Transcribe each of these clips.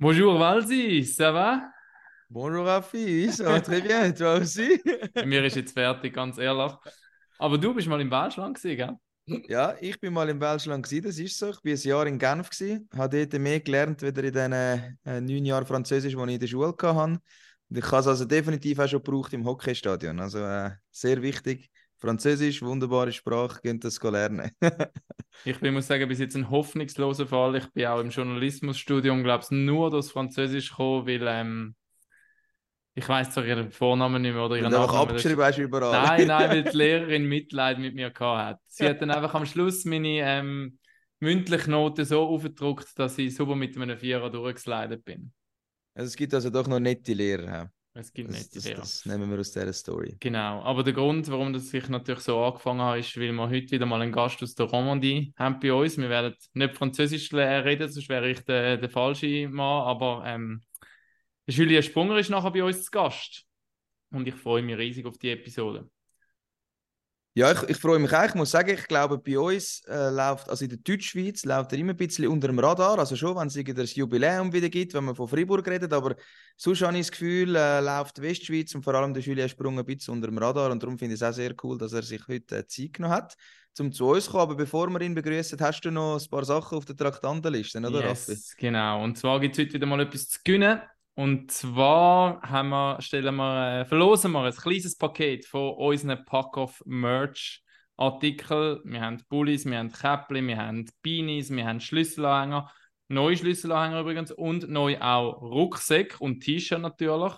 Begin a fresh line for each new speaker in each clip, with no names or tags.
Bonjour Valsi, ça va?
Bonjour Rafi, ça va très bien, toi aussi?
Mir ist jetzt fertig, ganz ehrlich. Aber du bist mal im Welschland gewesen, gell?
Ja, ich bin mal im Welschland gewesen, das ist so. Ich bin ein Jahr in Genf gewesen, habe dort mehr gelernt, wieder in diesen äh, neun Jahren Französisch, die ich in der Schule hatte. Und ich habe es also definitiv auch schon gebraucht im Hockeystadion. Also äh, sehr wichtig. Französisch, wunderbare Sprache, könnt das lernen.
ich bin, muss sagen, bis jetzt ein hoffnungsloser Fall. Ich bin auch im Journalismusstudium, glaube ich, nur das Französisch gekommen, weil ähm, ich weiß zwar ihren Vornamen nicht mehr oder ihren
Namen. abgeschrieben hast überall.
Nein, nein, weil die Lehrerin Mitleid mit mir gehabt hat. Sie hat dann einfach am Schluss meine ähm, mündliche Note so aufgedruckt, dass ich super mit einem Vierer durchgeslidet bin.
Also es gibt also doch noch nette Lehrer.
Es gibt
das,
nicht
das, das, nehmen wir aus dieser Story.
Genau, aber der Grund, warum das ich natürlich so angefangen habe, ist, weil wir heute wieder mal einen Gast aus der Romandie haben bei uns. Wir werden nicht Französisch reden, sonst wäre ich der, der falsche Mann, aber ähm, Julien Sprunger ist nachher bei uns zu Gast und ich freue mich riesig auf die Episode.
Ja, ich, ich freue mich auch. Ich muss sagen, ich glaube, bei uns äh, läuft, also in der Deutschschweiz, läuft er immer ein bisschen unter dem Radar. Also schon, wenn es das Jubiläum wieder gibt, wenn man von Freiburg redet. Aber sonst habe ich das Gefühl, äh, läuft die Westschweiz und vor allem der Julien Sprung ein bisschen unter dem Radar. Und darum finde ich es auch sehr cool, dass er sich heute äh, Zeit genommen hat, um zu uns zu kommen. Aber bevor wir ihn begrüßen, hast du noch ein paar Sachen auf der Traktandenliste, oder
yes, Raffi? Genau. Und zwar gibt es heute wieder mal etwas zu gewinnen. Und zwar haben wir, stellen wir, äh, verlosen wir ein kleines Paket von unseren Pack-Off Merch Artikel. Wir haben Bullies, wir haben Käppli, wir haben Beanies, wir haben Schlüsselanhänger, neue Schlüsselanhänger übrigens und neu auch Rucksack und T-Shirt natürlich.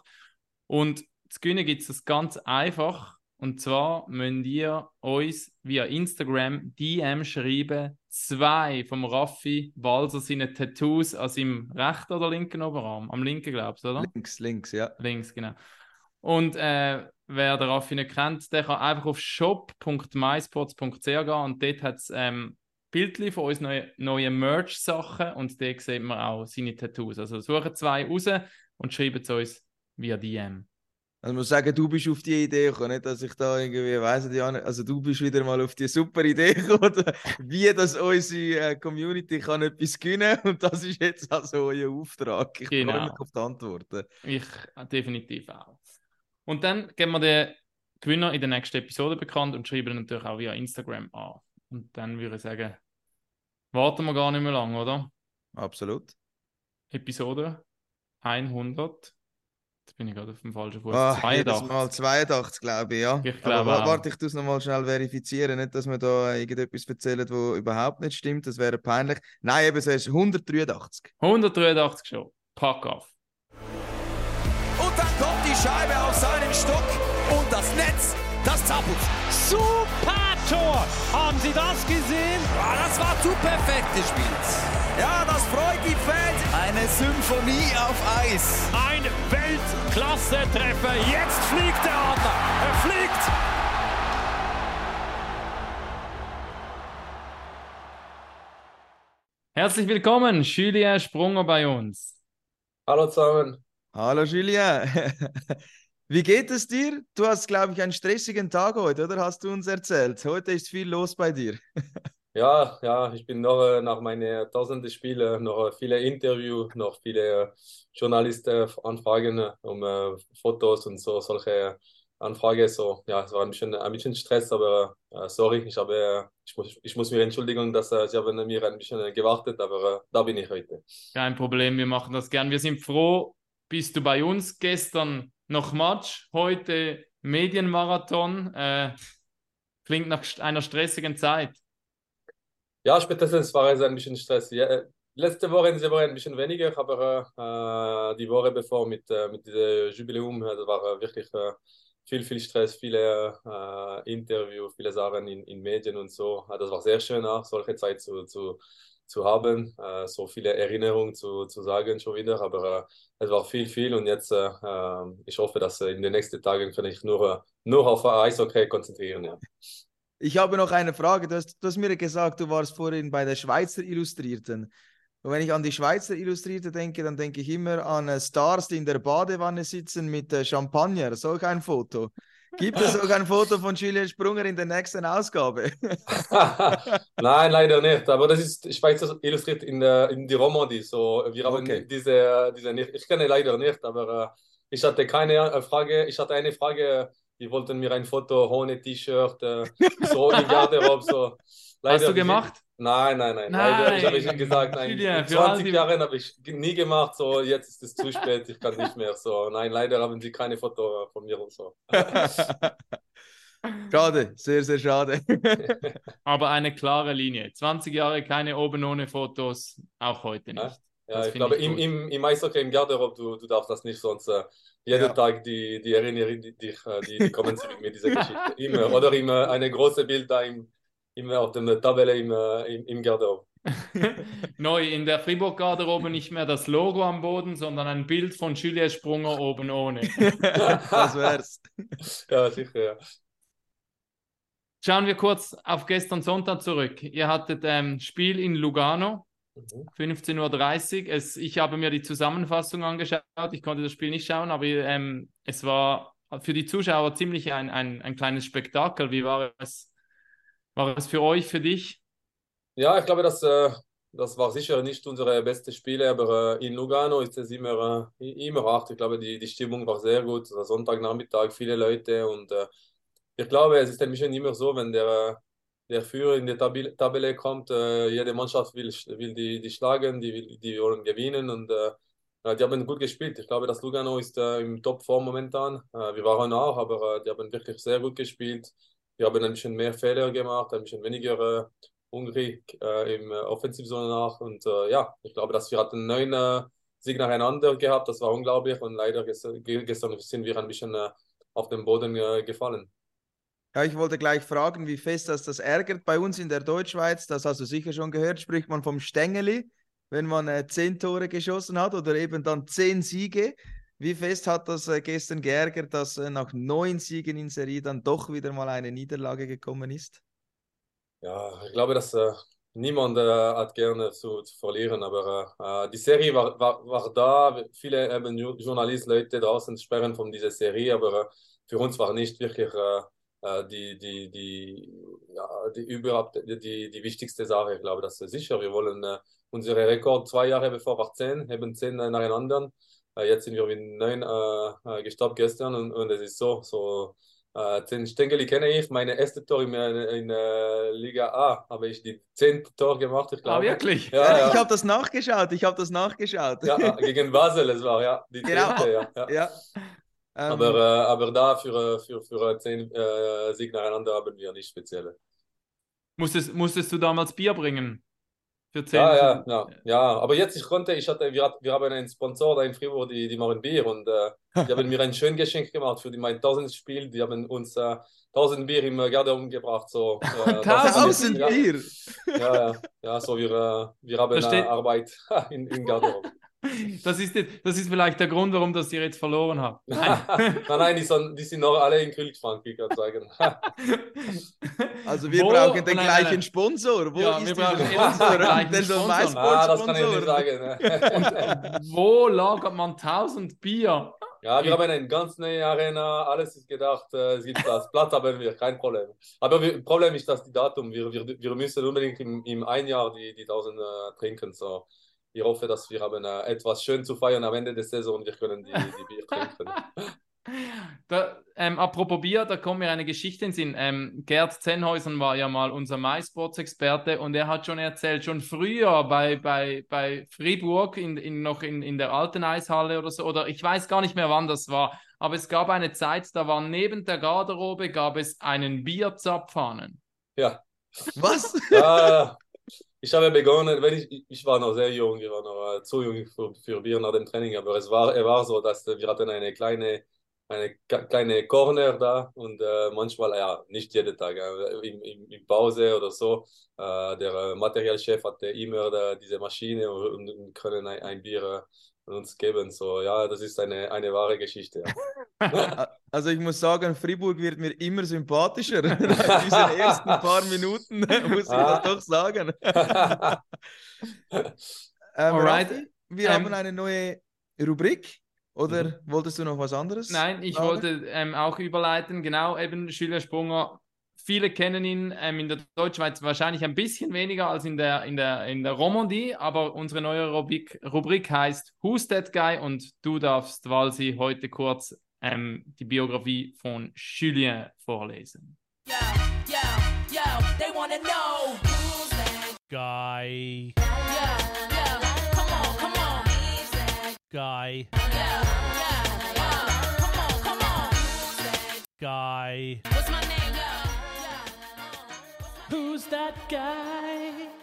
Und zu gewinnen gibt es das ganz einfach. Und zwar müsst ihr uns via Instagram DM schreiben, zwei vom Raffi Walser seine Tattoos an seinem rechten oder linken Oberarm? Am linken, glaubst du, oder?
Links, links, ja.
Links, genau. Und äh, wer den Raffi nicht kennt, der kann einfach auf shop.mysports.ch gehen und dort hat es ähm, Bildchen von uns neuen neue Merch-Sachen und dort sieht man auch seine Tattoos. Also suchen zwei raus und schreiben es uns via DM.
Also muss sagen, du bist auf die Idee gekommen, nicht, dass ich da irgendwie weiss, also du bist wieder mal auf die super Idee gekommen, wie das unsere äh, Community kann etwas gewinnen und das ist jetzt also euer Auftrag. Ich genau. freue mich auf die Antworten.
Ich definitiv auch. Und dann geben wir den Gewinner in der nächsten Episode bekannt und schreiben natürlich auch via Instagram an. Und dann würde ich sagen, warten wir gar nicht mehr lang, oder?
Absolut.
Episode 100. Jetzt bin ich gerade auf dem falschen Fuß.
Oh, 82. Mal 82, glaube ich, ja.
Ich glaube
Aber warte, ich tue es nochmal schnell verifizieren. Nicht, dass wir da irgendetwas erzählen, was überhaupt nicht stimmt. Das wäre peinlich. Nein, eben, es ist 183.
183 schon. Pack auf.
Und dann kommt die Scheibe auf seinen Stock und das Netz, das zappelt.
Super Tor! Haben Sie das gesehen?
Ja, das war zu perfekt gespielt. Ja, das freut die Fans. Eine Symphonie auf Eis.
Ein Weltklasse-Treffer. Jetzt fliegt der Adler. Er fliegt.
Herzlich willkommen, Julien Sprunger bei uns.
Hallo zusammen.
Hallo Julien. Wie geht es dir? Du hast, glaube ich, einen stressigen Tag heute, oder? Hast du uns erzählt? Heute ist viel los bei dir.
Ja, ja, ich bin noch äh, nach meinen tausenden Spielen, noch viele Interviews, noch viele Journalistenanfragen um äh, Fotos und so, solche Anfragen. So, ja, es war ein bisschen, ein bisschen Stress, aber äh, sorry, ich habe, ich muss, ich muss mich entschuldigen, dass äh, Sie haben mir ein bisschen gewartet, aber äh, da bin ich heute.
Kein Problem, wir machen das gern. Wir sind froh, bist du bei uns. Gestern noch Match, heute Medienmarathon. Äh, klingt nach einer stressigen Zeit.
Ja, spätestens war es ein bisschen Stress. Ja, äh, letzte Woche, diese Woche ein bisschen weniger, aber äh, die Woche bevor mit, äh, mit diesem Jubiläum, also war wirklich äh, viel, viel Stress, viele äh, Interviews, viele Sachen in, in Medien und so. Das war sehr schön auch, solche Zeit zu, zu, zu haben, äh, so viele Erinnerungen zu, zu sagen schon wieder, aber es war viel, viel und jetzt, ich hoffe, dass in den nächsten Tagen kann ich nur, nur auf Eishockey konzentrieren. Ja.
Ich habe noch eine Frage. Du hast, du hast, mir gesagt, du warst vorhin bei der Schweizer Illustrierten. Und wenn ich an die Schweizer Illustrierte denke, dann denke ich immer an äh, Stars, die in der Badewanne sitzen mit äh, Champagner. Solch ein Foto. Gibt es sogar ein Foto von Julian Sprunger in der nächsten Ausgabe?
Nein, leider nicht. Aber das ist, ich weiß, das illustriert in, der, in die Romandie. So, wir haben
Okay.
diese, diese nicht. Ich kenne leider nicht, aber äh, ich hatte keine äh, Frage. Ich hatte eine Frage. Die wollten mir ein Foto ohne T-Shirt, äh, so im Garderobe. So.
Hast du gemacht?
Nein, nein, nein.
Nein.
Ich habe ich gesagt, nein.
Julian,
in
für all
20
die-
Jahren habe ich nie gemacht. So, jetzt ist es zu spät. Ich kann nicht mehr. So, nein, leider haben sie keine Foto von mir und so.
schade, sehr, sehr schade.
Aber eine klare Linie. 20 Jahre keine oben ohne Fotos, auch heute nicht.
Ja,
Das
ich glaube,
ich
im, im, im Eishockey, im Garderobe, du, du darfst das nicht, sonst äh, jeden
Ja.
Tag die, die erinnern die, die, die, die kommen zurück mit dieser Geschichte. Immer. Oder immer eine große Bild da im, immer auf der Tabelle im, äh, im, im Garderobe.
Neu in der Fribourg-Garderobe nicht mehr das Logo am Boden, sondern ein Bild von Julien Sprunger oben ohne.
das wär's.
Ja, sicher, ja.
Schauen wir kurz auf gestern Sonntag zurück. Ihr hattet ähm, Spiel in Lugano,
Mhm.
15.30 Uhr. Es, ich habe mir die Zusammenfassung angeschaut. Ich konnte das Spiel nicht schauen, aber ähm, es war für die Zuschauer ziemlich ein, ein, ein kleines Spektakel. Wie war es, war es für euch, für dich?
Ja, ich glaube, das, äh, das war sicher nicht unsere beste Spiele, aber äh, in Lugano ist es immer, äh, immer hart. Ich glaube, die, die Stimmung war sehr gut. Sonntagnachmittag, viele Leute und äh, ich glaube, es ist ein bisschen immer so, wenn der, äh, der Führer in die Tabil Tabelle kommt, äh, jede Mannschaft will, will die, die schlagen, die, die wollen gewinnen und äh, die haben gut gespielt. Ich glaube, dass Lugano ist im Top-Form momentan. Wir waren auch, aber die haben wirklich sehr gut gespielt. Wir haben ein bisschen mehr Fehler gemacht, ein bisschen weniger äh, hungrig äh, im äh, Offensivzone nach. Und äh, ja, ich glaube, dass wir hatten neun äh, Sieg nacheinander gehabt. Das war unglaublich. Und leider gestern, gestern sind wir ein bisschen äh, auf den Boden äh, gefallen.
Ja, ich wollte gleich fragen, wie fest das das ärgert bei uns in der Deutschschweiz. Das hast du sicher schon gehört. Spricht man vom Stängeli, wenn man äh, zehn Tore geschossen hat oder eben dann zehn Siege. Wie fest hat das äh, gestern geärgert, dass äh, nach neun Siegen in Serie dann doch wieder mal eine Niederlage gekommen ist?
Ja, ich glaube, dass äh, niemand äh, hat gerne zu, zu verlieren, aber äh, die Serie war, war, war da. Viele eben Journalisten, Leute draußen sperren von dieser Serie, aber äh, für uns war nicht wirklich äh, äh, die, die, die, ja, die überhaupt die, die, wichtigste Sache. Ich glaube, das ist sicher. Wir wollen äh, unsere Rekord zwei Jahre bevor war zehn, eben zehn äh, nacheinander. Äh, jetzt sind wir mit neun äh, äh, gestoppt gestern und, und es ist so, so äh, den Stengeli kenne ich. Meine erste Tor in, äh, in äh, Liga A habe ich die zehnte Tor gemacht, ich
Ah,
glaube.
wirklich?
Ja,
Ja,
ja.
Ich habe das nachgeschaut, ich habe das nachgeschaut.
Ja, gegen Basel, es war ja die
Genau.
zehnte, ja. ja.
Ja. Ähm,
Aber, äh, aber da für, für, für zehn äh, Sieg nacheinander haben wir nicht spezielle.
Musstest, musstest du damals Bier bringen? Für 10
Ja, ja, ja, ja. Aber jetzt, ich konnte, ich hatte, wir, wir haben einen Sponsor da in Fribourg, die, die machen Bier und äh, die haben mir ein schönes Geschenk gemacht für die, mein 1000 Spiel. Die haben uns äh, 1000 Bier im äh, Garderobe gebracht. So, äh, das kann ich-
Tausend
ja,
Bier!
Ja, ja, ja, so wir, äh, wir haben äh,
steht-
Arbeit in, in Garderobe.
Das ist, das ist vielleicht der Grund, warum das ihr jetzt verloren habt. Nein.
nein, nein, die sind, die sind noch alle in Kühlschrank, ich kann sagen.
Also wir
Wo-
brauchen den
Nein, nein,
gleichen
nein.
Sponsor. Wo
Ja,
ist
wir brauchen
Sponsor?
den gleichen Sponsor.
meist
ah, das kann ich nicht
Sponsor.
sagen.
Wo lagert man 1000 Bier?
Ja, wir haben eine ganz neue Arena, alles ist gedacht, äh, es gibt das. Platz haben wir, kein Problem. Aber das Problem ist, dass die Datum, wir, wir, wir müssen unbedingt im, im ein Jahr die, die 1000 äh, trinken. So. Ich hoffe, dass wir haben äh, etwas schön zu feiern am Ende der Saison und wir können die, die Bier trinken.
Da, ähm, apropos Bier, da kommt mir eine Geschichte in den Sinn. Ähm, Gerd Zenhäusen war ja mal unser MySports-Experte und er hat schon erzählt, schon früher bei, bei, bei Fribourg, in, in, noch in, in der alten Eishalle oder so, oder ich weiß gar nicht mehr, wann das war, aber es gab eine Zeit, da war neben der Garderobe gab es einen Bierzapfhahnen.
Ja.
Was?
Ja, ich habe begonnen, wenn ich, ich war noch sehr jung, ich war noch äh, zu jung für, für Bier nach dem Training, aber es war, es war so, dass äh, wir hatten eine kleine, eine kleine Corner da und äh, manchmal, ja, nicht jeden Tag, äh, in, in, in Pause oder so, äh, der äh, Materialchef hatte immer da, diese Maschine und, und können ein, ein Bier uns geben, so, ja, das ist eine, eine wahre Geschichte, ja.
Also ich muss sagen, Fribourg wird mir immer sympathischer. Nach diesen ersten paar Minuten muss ich
Ah.
das doch sagen. Ähm,
Alright.
Wir
Ähm,
haben eine neue Rubrik. Oder
Mhm.
wolltest du noch was anderes?
Nein, ich
sagen?
wollte ähm, auch überleiten, genau, eben Julian Sprunger. Viele kennen ihn ähm, in der Deutschschweiz wahrscheinlich ein bisschen weniger als in der, in der, in der Romandie, aber unsere neue Rubrik, Rubrik heißt Who's That Guy? Und du darfst, Walsi, heute kurz ähm, die Biografie von Julien vorlesen.
Yo, yo, yo,
Guy,
come on, come on.
Guy, guy.
What's my name? Yo, yo.
Who's that guy?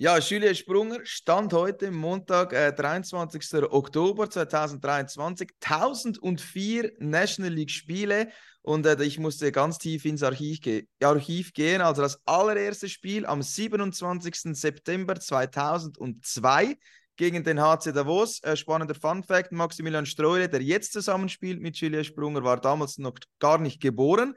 Ja, Julia Sprunger, Stand heute, Montag, äh, 23. Oktober 2023, 1004 National League Spiele und äh, ich musste ganz tief ins Archiv, ge Archiv gehen. Also das allererste Spiel am 27. September 2002 gegen den HC Davos. Äh, spannender Fun Fact, Maximilian Streule, der jetzt zusammenspielt mit Julia Sprunger, war damals noch gar nicht geboren.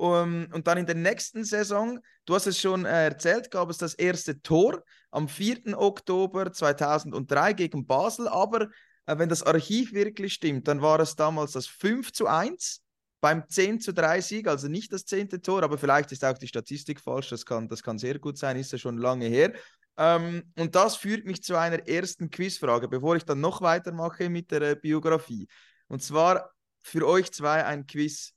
Um, und dann in der nächsten Saison, du hast es schon äh, erzählt, gab es das erste Tor am 4. Oktober 2003 gegen Basel. Aber äh, wenn das Archiv wirklich stimmt, dann war es damals das 5 zu 1 beim 10 zu 3 Sieg, also nicht das zehnte Tor, aber vielleicht ist auch die Statistik falsch, das kann, das kann sehr gut sein, ist ja schon lange her. Ähm, und das führt mich zu einer ersten Quizfrage, bevor ich dann noch weitermache mit der äh, Biografie. Und zwar für euch zwei ein Quiz.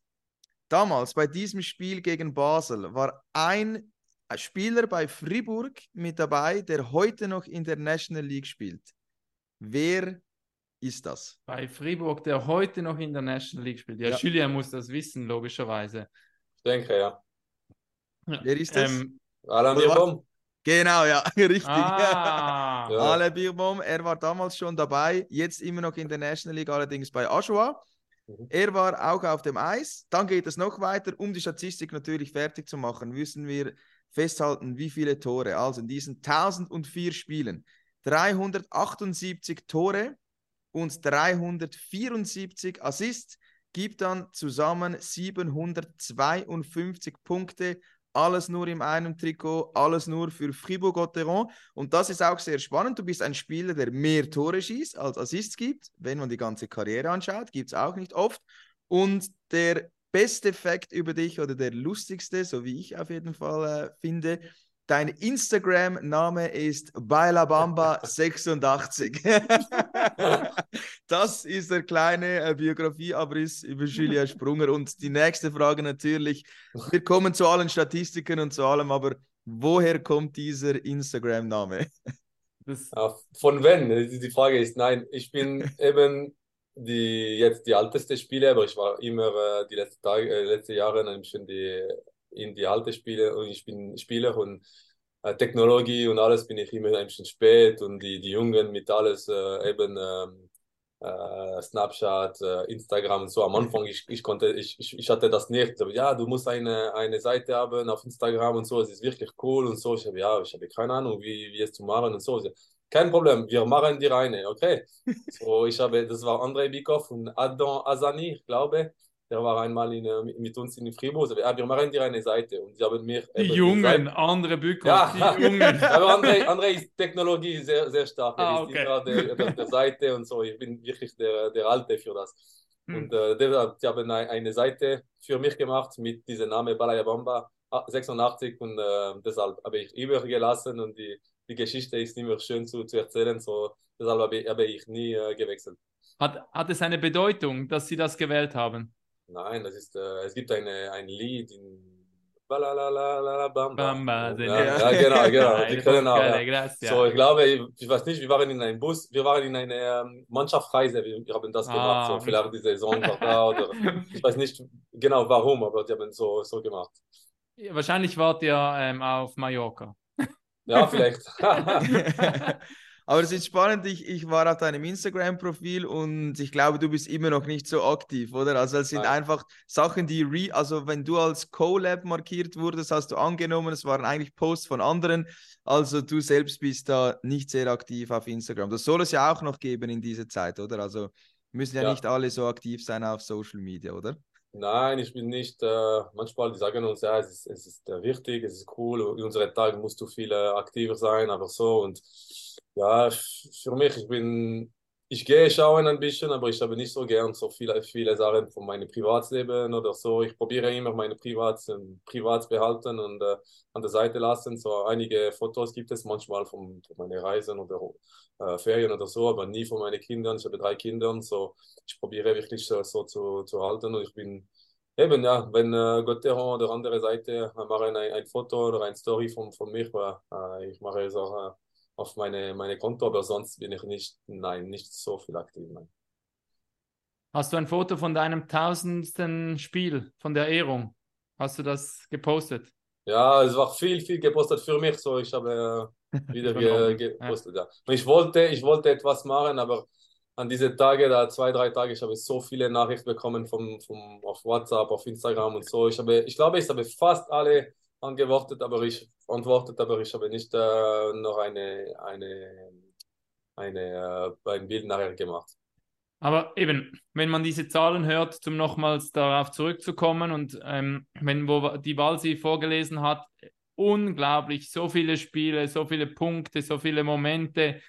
Damals bei diesem Spiel gegen Basel war ein Spieler bei Fribourg mit dabei, der heute noch in der National League spielt. Wer ist das?
Bei Fribourg, der heute noch in der National League spielt. Ja,
Ja.
Julien muss das wissen, logischerweise.
Ich denke, ja.
Wer ist das?
Ähm,
Alain Bierbom?
Genau, ja, richtig.
ah,
Ja.
Ale Birbaum, er war damals schon dabei, jetzt immer noch in der National League, allerdings bei Aschua.
Mhm.
Er war auch auf dem Eis. Dann geht es noch weiter, um die Statistik natürlich fertig zu machen, müssen wir festhalten, wie viele Tore. Also in diesen 1004 Spielen 378 Tore und 374 Assists gibt dann zusammen 752 Punkte. Alles nur in einem Trikot, alles nur für Fribourg-Gotteron. Und das ist auch sehr spannend. Du bist ein Spieler, der mehr Tore schießt als Assists gibt. Wenn man die ganze Karriere anschaut, gibt es auch nicht oft. Und der beste Fakt über dich oder der lustigste, so wie ich auf jeden Fall äh, finde, dein Instagram-Name ist Bailabamba86. das ist der kleine äh, Biografieabriss über Julia Sprunger. Und die nächste Frage natürlich, wir kommen zu allen Statistiken und zu allem, aber woher kommt dieser Instagram-Name?
Ja, von wenn? Die die Frage ist nein. Ich bin eben die jetzt die älteste Spieler, aber ich war immer äh, die letzten Tage, äh, letzte Jahre ein bisschen die, in die alte Spiele und ich bin Spieler und äh, Technologie und alles bin ich immer ein bisschen spät und die, die Jungen mit alles äh, eben ähm, äh, Snapchat, äh, Instagram und so. Am Anfang, ich, ich konnte, ich, ich, ich hatte das nicht. Aber ja, du musst eine, eine Seite haben auf Instagram und so, es ist wirklich cool und so. Ich habe, ja, ich habe keine Ahnung, wie, wie es zu machen und so. Kein Problem, wir machen die reine, okay. So, ich habe, das war Andrei Bikov und Adam Azani, ich glaube. Der war einmal in, äh, mit uns in Fribourg. Ja, wir machen die reine Seite und sie haben mir
die
eben
Jungen,
gesagt-
andere Bücke,
Ja.
die Jungen.
aber André, André ist Technologie sehr, sehr stark. Er
Ah,
ist
okay.
immer der, der, der Seite und so. Ich bin wirklich der, der Alte für das.
Hm.
Und äh, die haben ein- eine Seite für mich gemacht mit diesem Namen Balaya Bamba 86 und äh, deshalb habe ich übergelassen und die, die Geschichte ist immer schön zu, zu erzählen. So, deshalb habe ich, habe ich nie äh, gewechselt.
Hat, hat es eine Bedeutung, dass Sie das gewählt haben?
Nein, das ist, äh, es gibt eine, ein Lied in Bamba.
Bamba,
ja, ja, genau, genau. Die können auch. Ja. So, ich glaube, ich, weiß nicht, wir waren in einem Bus, wir waren in einer ähm, Mannschaftsreise, wir, haben das
Ah.
gemacht, so vielleicht die Saison war da oder ich weiß nicht genau warum, aber die haben so, so gemacht.
Wahrscheinlich wart ihr ähm, auf Mallorca.
Ja, vielleicht.
Aber es ist spannend, ich, ich war auf deinem Instagram-Profil und ich glaube, du bist immer noch nicht so aktiv, oder? Also es sind
Nein.
einfach Sachen, die, re also wenn du als Collab markiert wurdest, hast du angenommen, es waren eigentlich Posts von anderen, also du selbst bist da nicht sehr aktiv auf Instagram. Das soll es ja auch noch geben in dieser Zeit, oder? Also müssen ja,
Ja.
nicht alle so aktiv sein auf Social Media, oder?
Nein, ich bin nicht, äh, manchmal die sagen uns, ja, es ist, es ist äh, wichtig, es ist cool, in unseren Tagen musst du viel äh, aktiver sein, aber so und ja, für mich, ich bin, ich gehe schauen ein bisschen, aber ich habe nicht so gern so viele, viele Sachen von meinem Privatleben oder so. Ich probiere immer meine Privat, Privat behalten und äh, an der Seite lassen. So einige Fotos gibt es manchmal von, von meinen Reisen oder äh, Ferien oder so, aber nie von meinen Kindern. Ich habe drei Kinder, so ich probiere wirklich so, so zu, zu halten und ich bin Eben, ja, wenn äh, Gotteron oder andere Seite äh, machen ein, ein Foto oder ein Story von, von mir, äh, ich mache auch äh, auf meine, meine Konto, aber sonst bin ich nicht, nein, nicht so viel aktiv. Nein.
Hast du ein Foto von deinem tausendsten Spiel, von der Ehrung? Hast du das gepostet?
Ja, es war viel, viel gepostet für mich, so ich habe äh, wieder ge, gepostet. Ja. Und ich wollte, ich wollte etwas machen, aber an diese Tage, da zwei, drei Tage, ich habe so viele Nachrichten bekommen vom, vom, auf WhatsApp, auf Instagram und so. Ich habe, ich glaube, ich habe fast alle angewortet, aber ich antwortet, aber ich habe nicht äh, noch eine, eine, eine, äh, ein Bild nachher gemacht.
Aber eben, wenn man diese Zahlen hört, um nochmals darauf zurückzukommen und ähm, wenn wo die Walsi vorgelesen hat, unglaublich, so viele Spiele, so viele Punkte, so viele Momente,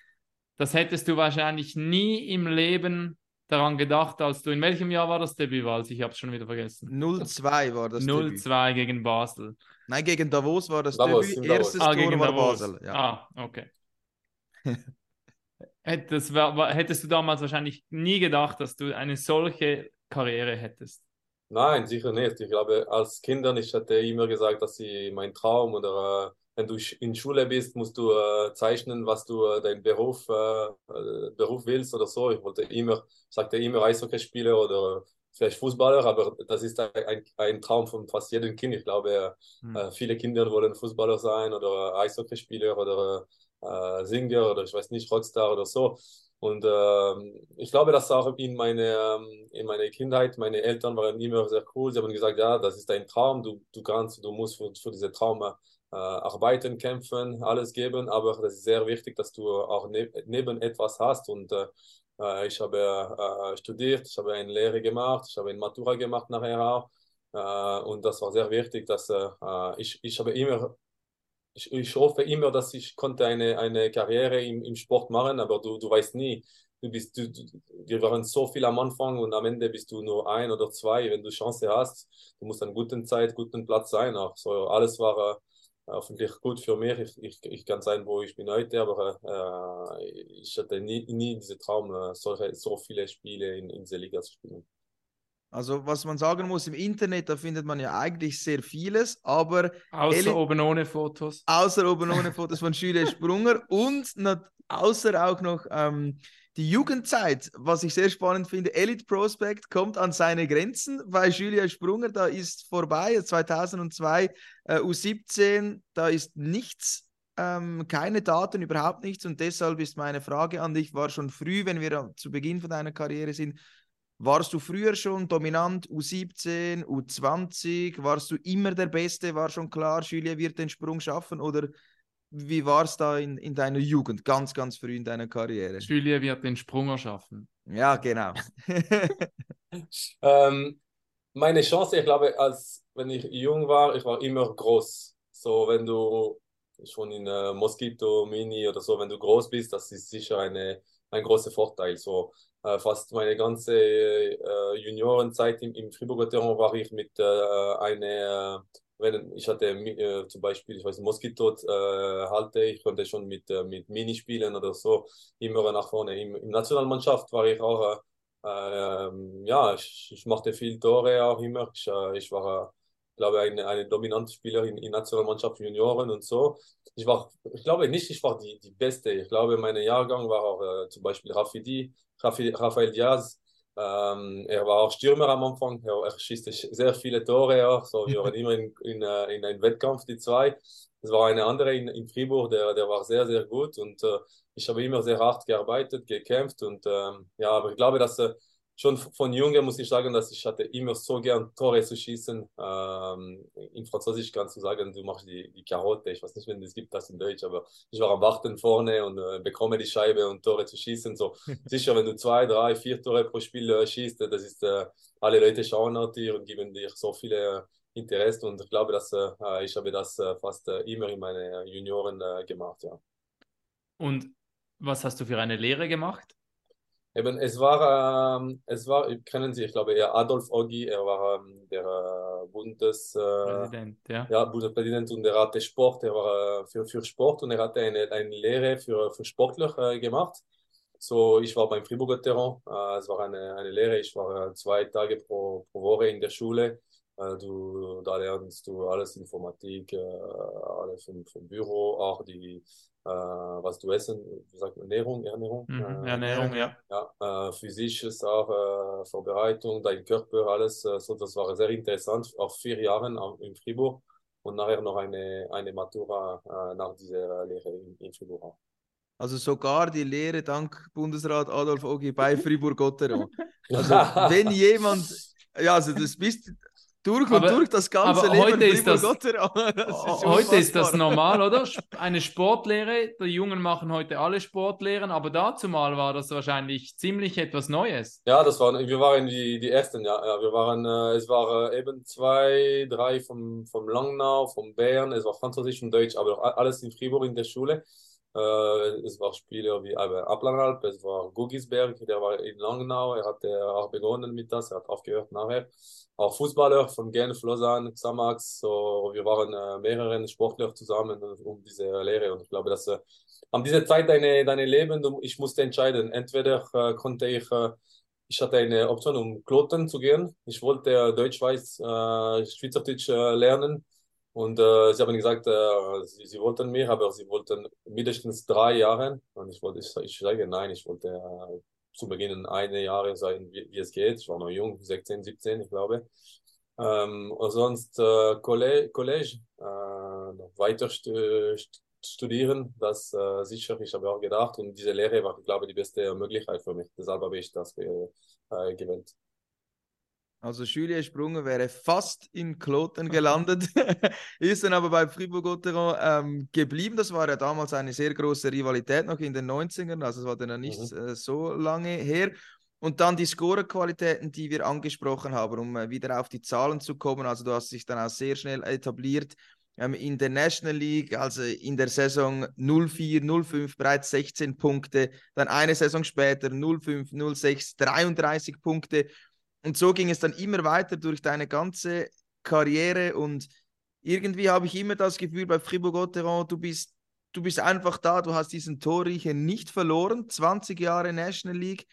das hättest du wahrscheinlich nie im Leben daran gedacht, als du, in welchem Jahr war das Debüt, Walsi? Ich habe es schon wieder vergessen.
0-2 war das Debüt.
0-2 gegen Basel.
Nein, gegen Davos war das
Davos,
Debüt. Erstes
Ah,
Tor
gegen
war
Davos.
Basel. Ja.
Ah, okay. Hättest, war- war- hättest du damals wahrscheinlich nie gedacht, dass du eine solche Karriere hättest.
Nein, sicher nicht. Ich glaube, als Kindern, ich hatte immer gesagt, dass sie mein Traum oder äh, wenn du in Schule bist, musst du äh, zeichnen, was du äh, deinen Beruf, äh, äh, Beruf willst oder so. Ich wollte immer, sagte immer Eishockeyspieler oder vielleicht Fußballer, aber das ist ein, ein Traum von fast jedem Kind. Ich glaube,
Hm.
äh, viele Kinder wollen Fußballer sein oder Eishockeyspieler oder äh, Singer oder ich weiß nicht, Rockstar oder so. Und ähm, ich glaube, das auch in meine, ähm, in meiner Kindheit, meine Eltern waren immer sehr cool. Sie haben gesagt, ja, das ist dein Traum, du, du kannst, du musst für, für diese Traum äh, arbeiten, kämpfen, alles geben, aber das ist sehr wichtig, dass du auch ne neben etwas hast. Und äh, äh, ich habe äh, studiert, ich habe eine Lehre gemacht, ich habe eine Matura gemacht nachher auch. Äh, und das war sehr wichtig, dass äh, äh, ich, ich habe immer ich, ich hoffe immer, dass ich konnte eine, eine Karriere im, im Sport machen, aber du, du weißt nie. Du bist, du, du, wir waren so viel am Anfang und am Ende bist du nur ein oder zwei. Wenn du Chance hast, du musst an guten Zeit, guten Platz sein. Auch so alles war äh, hoffentlich gut für mich. Ich, ich, ich kann sein, wo ich bin heute, aber äh, ich hatte nie, nie diesen Traum, äh, solche, so viele Spiele in, in dieser Liga zu spielen.
Also, was man sagen muss, im Internet, da findet man ja eigentlich sehr vieles, aber
Außer
Eli-
oben ohne Fotos.
außer oben ohne Fotos von Julius Sprunger und außer auch noch ähm, die Jugendzeit, was ich sehr spannend finde. Elite Prospect kommt an seine Grenzen, weil Julia Sprunger, da ist vorbei, 2002 äh, U17, da ist nichts, ähm, keine Daten, überhaupt nichts und deshalb ist meine Frage an dich, war schon früh, wenn wir zu Beginn von deiner Karriere sind, warst du früher schon dominant U17, U20? Warst du immer der Beste? War schon klar, Julia wird den Sprung schaffen? Oder wie war es da in, in deiner Jugend, ganz, ganz früh in deiner Karriere?
Julia wird den Sprung erschaffen.
Ja, genau.
Ähm, meine Chance, ich glaube, als wenn ich jung war, ich war immer groß. So, wenn du schon in äh, Mosquito, Mini oder so, wenn du groß bist, das ist sicher eine, ein großer Vorteil. So, äh, fast meine ganze äh, Juniorenzeit im, im Friburger Terrain war ich mit äh, einer, äh, wenn ich hatte äh, zum Beispiel, ich weiß, Mosquito äh, halte, ich konnte schon mit, äh, mit Mini spielen oder so, immer nach vorne. Im, im Nationalmannschaft war ich auch äh, ähm, ja, ich, ich machte viel Tore auch immer. Ich, äh, ich war, glaube eine, eine dominante Spielerin in Nationalmannschaft Junioren und so. Ich war, ich glaube nicht, ich war die, die Beste. Ich glaube, mein Jahrgang war auch äh, zum Beispiel Rafidi, Rafi, Rafael Diaz. Ähm, er war auch Stürmer am Anfang. Er, er schießt sehr viele Tore auch. So, wir waren immer in, in, äh, in einem Wettkampf, die zwei. Es war eine andere in, in Fribourg, der, der war sehr, sehr gut und äh, ich habe immer sehr hart gearbeitet, gekämpft und ähm, ja, aber ich glaube, dass äh, schon von Junge muss ich sagen, dass ich hatte immer so gern Tore zu schießen. Ähm, in Französisch kannst du sagen, du machst die, die Karotte. Ich weiß nicht, wenn es gibt das in Deutsch, aber ich war am Warten vorne und äh, bekomme die Scheibe und Tore zu schießen. So sicher, wenn du zwei, drei, vier Tore pro Spiel äh, schießt, das ist äh, alle Leute schauen auf dir und geben dir so viele äh, Interesse und ich glaube, dass äh, ich habe das äh, fast äh, immer in meine Junioren äh, gemacht, ja.
Und was hast du für eine Lehre gemacht?
Eben, es war, ähm, es war, kennen Sie, ich glaube, eher Adolf Ogi, er war ähm, der äh, Bundes, äh,
ja.
ja, Bundespräsident und er hatte Sport, er war äh, für, für Sport und er hatte eine, eine Lehre für, für Sportler äh, gemacht. So, ich war beim Friburger Terrain, äh, es war eine, eine Lehre, ich war äh, zwei Tage pro, pro Woche in der Schule. Äh, du, da lernst du alles, Informatik, äh, alles vom, vom Büro, auch die, äh, was du essen, wie sagt man, Ernährung, Ernährung,
Mhm.
äh,
Ernährung, ja.
ja, äh, physisches auch, äh, Vorbereitung, dein Körper, alles, so, das war sehr interessant, auch vier Jahre in Fribourg und nachher noch eine, eine Matura nach dieser Lehre in, in Fribourg. auch.
Also sogar die Lehre dank Bundesrat Adolf Ogi bei Fribourg-Gotteron. Also wenn jemand, ja, also das bist durch und
Aber-
durch das ganze
aber
Leben
heute ist das-
Fribourg-Gotteron. Das
Heute ist das normal, oder? Eine Sportlehre. Die Jungen machen heute alle Sportlehren, aber dazu mal war das wahrscheinlich ziemlich etwas Neues.
Ja, das waren, wir waren die, die Ersten, ja. ja wir waren, äh, es war äh, eben zwei, drei vom, vom Langnau, vom Bern, es war Französisch und Deutsch, aber alles in Fribourg in der Schule. Äh, es war Spieler wie aber Aplanalp, es war Gugisberg, der war in Langnau, er hat äh, auch begonnen mit das, er hat aufgehört nachher. Auch Fußballer von Genf, Lausanne, Xamax, so, wir waren äh, mehrere Sportler zusammen um diese Lehre und ich glaube, dass äh, an dieser Zeit deine, deine Leben, du, ich musste entscheiden, entweder äh, konnte ich äh, ich hatte eine Option, um Kloten zu gehen. Ich wollte äh, Deutsch-Weiß, äh, Schweizerdeutsch äh, lernen. Und äh, sie haben gesagt, äh, sie, sie wollten mir, aber sie wollten mindestens drei Jahre. Und ich wollte, ich, ich sage nein, ich wollte äh, zu Beginn eine Jahre sein, wie, wie es geht. Ich war noch jung, 16, 17, ich glaube. Ähm, und sonst äh, College, äh, noch weiter stu st studieren, das äh, sicher, ich habe auch gedacht. Und diese Lehre war, ich glaube, die beste Möglichkeit für mich. Deshalb habe ich das äh, äh, gewählt.
Also Julien Sprunger wäre fast in Kloten gelandet, ist dann aber bei Fribourg-Gotteron ähm, geblieben. Das war ja damals eine sehr große Rivalität noch in den 90ern, also es war dann ja nicht
Mhm.
äh, so lange her. Und dann die Scorerqualitäten, die wir angesprochen haben, um äh, wieder auf die Zahlen zu kommen. Also du hast dich dann auch sehr schnell etabliert ähm, in der National League, also in der Saison 04, 05 bereits 16 Punkte, dann eine Saison später 05, 06 33 Punkte. Und so ging es dann immer weiter durch deine ganze Karriere und irgendwie habe ich immer das Gefühl bei Fribourg-Gotteron, du bist, du bist einfach da, du hast diesen Torriecher nicht verloren, 20 Jahre National League,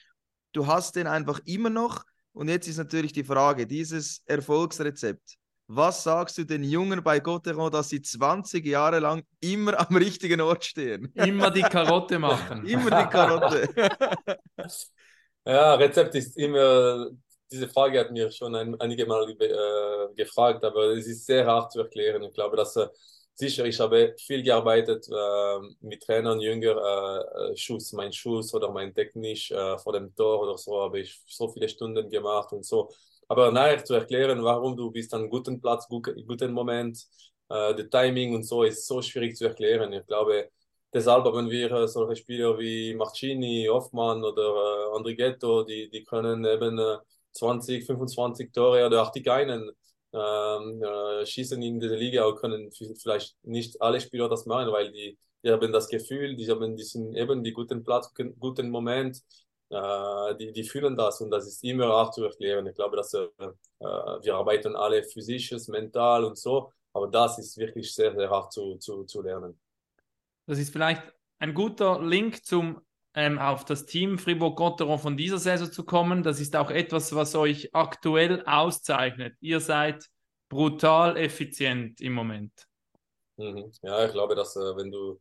du hast den einfach immer noch und jetzt ist natürlich die Frage, dieses Erfolgsrezept, was sagst du den Jungen bei Gotteron, dass sie 20 Jahre lang immer am richtigen Ort stehen?
Immer die Karotte machen.
Immer die Karotte.
Ja, Rezept ist immer, diese Frage hat mir schon ein, einige Mal äh, gefragt, aber es ist sehr hart zu erklären. Ich glaube, dass äh, sicher, ich habe viel gearbeitet äh, mit Trainern, Jünger, äh, äh, Schuss, mein Schuss oder mein Technisch äh, vor dem Tor oder so, habe ich so viele Stunden gemacht und so. Aber nachher zu erklären, warum du bist an guten Platz, gu guten Moment, äh, der Timing und so, ist so schwierig zu erklären. Ich glaube, Deshalb haben wir äh, solche Spieler wie Marcini, Hoffmann oder äh, Andrighetto, die, die können eben 20, 25 Tore oder auch die keinen ähm, äh, schießen in der Liga und können vielleicht nicht alle Spieler das machen, weil die, die haben das Gefühl, die haben diesen eben die guten Platz, guten, guten Moment, äh, die, die fühlen das und das ist immer auch zu erklären. Ich glaube, dass äh, äh, wir arbeiten alle physisches, mental und so, aber das ist wirklich sehr, sehr hart zu, zu, zu lernen.
Das ist vielleicht ein guter Link zum ähm, auf das Team Fribourg-Gotteron von dieser Saison zu kommen. Das ist auch etwas, was euch aktuell auszeichnet. Ihr seid brutal effizient im Moment.
Mhm. Ja, ich glaube, dass äh, wenn du,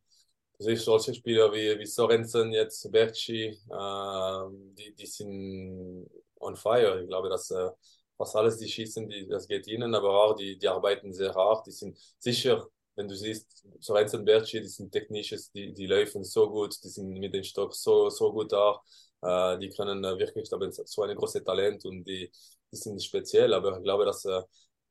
siehst solche Spieler wie, wie Sorensen, jetzt Berchi, äh, die, die sind on fire. Ich glaube, dass äh, fast alles, die schießen, die, das geht ihnen, aber auch die, die arbeiten sehr hart. Die sind sicher, wenn du siehst, Sorensen, Berchi, die sind technisches, die, die laufen so gut, die sind mit dem Stock so, so gut auch. Äh, die können äh, wirklich, ich glaube, so eine große Talent und die, die sind speziell, aber ich glaube, dass äh,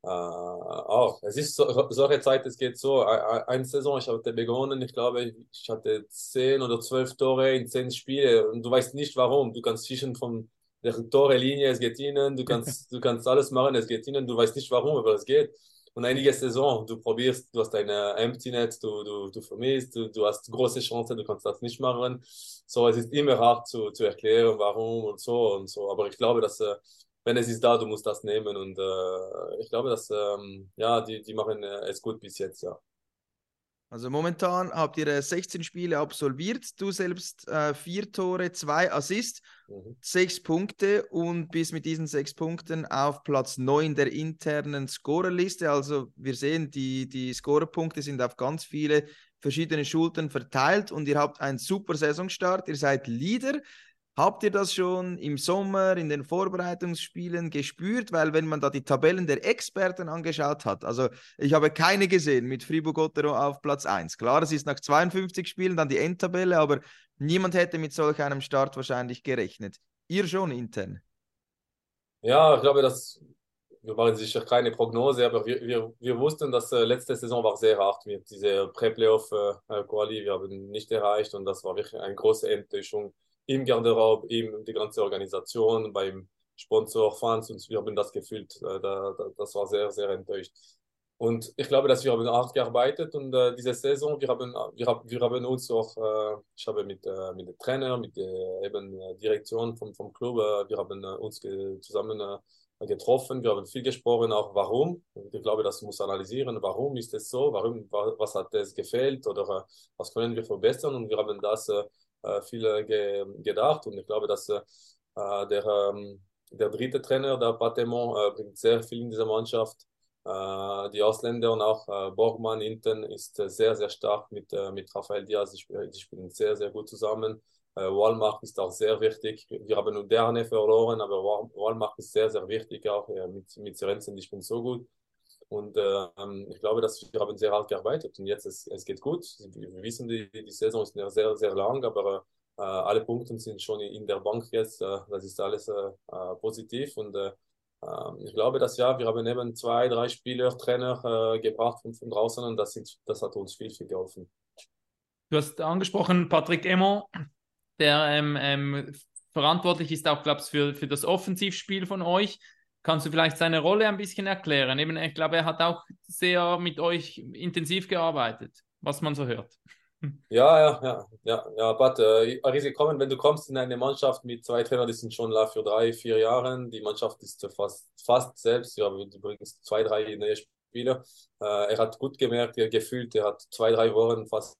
äh, auch. Es ist so, solche Zeit, es geht so. Ein- ein- Eine Saison, ich hatte begonnen, ich glaube, ich hatte zehn oder zwölf Tore in zehn Spiele und du weißt nicht warum. Du kannst schießen von der Tore-Linie, es geht ihnen, du kannst, du kannst alles machen, es geht ihnen, du weißt nicht warum, aber es geht. Und einige Saison, du probierst, du hast eine Empty Net, du, du, du vermisst, du, du hast große Chancen, du kannst das nicht machen. So, es ist immer hart zu, zu erklären, warum und so und so. Aber ich glaube, dass äh, wenn es ist da, du musst das nehmen und äh, ich glaube, dass ähm, ja, die, die machen äh, es gut bis jetzt, ja.
Also momentan habt ihr äh, 16 Spiele absolviert, du selbst äh, vier Tore, zwei Assists,
Mhm.
sechs Punkte und bist mit diesen sechs Punkten auf Platz 9 der internen Scorerliste. Also wir sehen, die, die Scorerpunkte sind auf ganz viele verschiedene Schultern verteilt und ihr habt einen super Saisonstart, ihr seid Leader. Habt ihr das schon im Sommer in den Vorbereitungsspielen gespürt? Weil wenn man da die Tabellen der Experten angeschaut hat, also ich habe keine gesehen mit Fribourg-Gottero auf Platz 1. Klar, es ist nach 52 Spielen dann die Endtabelle, aber niemand hätte mit solch einem Start wahrscheinlich gerechnet. Ihr schon intern.
Ja, ich glaube, dass wir waren sicher keine Prognose, aber wir, wir, wir wussten, dass äh, letzte Saison war sehr hart mit dieser Pre-Playoff-Quali. wir haben nicht erreicht und das war wirklich eine große Enttäuschung im Garderobe, in die ganze Organisation, beim Sponsor, Fans und wir haben das gefühlt. Äh, da, da, das war sehr, sehr enttäuscht. Und ich glaube, dass wir haben hart gearbeitet und äh, diese Saison, wir haben, wir, wir haben uns auch, äh, ich habe mit, äh, mit dem Trainer, mit der eben äh, Direktion vom, vom Club, äh, wir haben äh, uns ge zusammen getroffen, wir haben viel gesprochen, auch warum. Ich glaube, das muss analysieren, warum ist es so, warum, wa- was hat es gefehlt oder was können wir verbessern und wir haben das äh, viel äh, ge gedacht und ich glaube, dass äh, der, ähm, der dritte Trainer, der Patemont, äh, bringt sehr viel in dieser Mannschaft. Die Ausländer und auch äh, Borgmann hinten ist sehr, sehr stark mit, mit Rafael Diaz. Die, die spielen sehr, sehr gut zusammen. Äh, Walmart ist auch sehr wichtig. Wir haben nur Derne verloren, aber Wal- Walmart ist sehr, sehr wichtig auch äh, mit, mit Serenzen, die spielen so gut. Und äh, ähm, ich glaube, dass wir haben sehr hart gearbeitet und jetzt es, es geht gut. Wir wissen, die, die Saison ist sehr, sehr lang, aber äh, alle Punkte sind schon in der Bank jetzt. Äh, das ist alles äh, äh, positiv und äh, ähm, ich glaube, dass ja, wir haben eben zwei, drei Spieler, Trainer gebracht von, von draußen und das, sind, das hat uns viel, viel geholfen.
Du hast angesprochen, Patrick Emmon, der ähm, ähm, verantwortlich ist auch, glaube ich, für, für das Offensivspiel von euch. Kannst du vielleicht seine Rolle ein bisschen erklären? Eben, ich glaube, er hat auch sehr mit euch intensiv gearbeitet, was man so hört.
Ja, ja, ja, ja, ja, Pat, äh, kommen, wenn du kommst in eine Mannschaft mit zwei Trainern, die sind schon da für drei, vier Jahre, die Mannschaft ist fast, fast selbst, ja, du bringst zwei, drei neue Spieler. Äh, er hat gut gemerkt, er gefühlt, er hat zwei, drei Wochen fast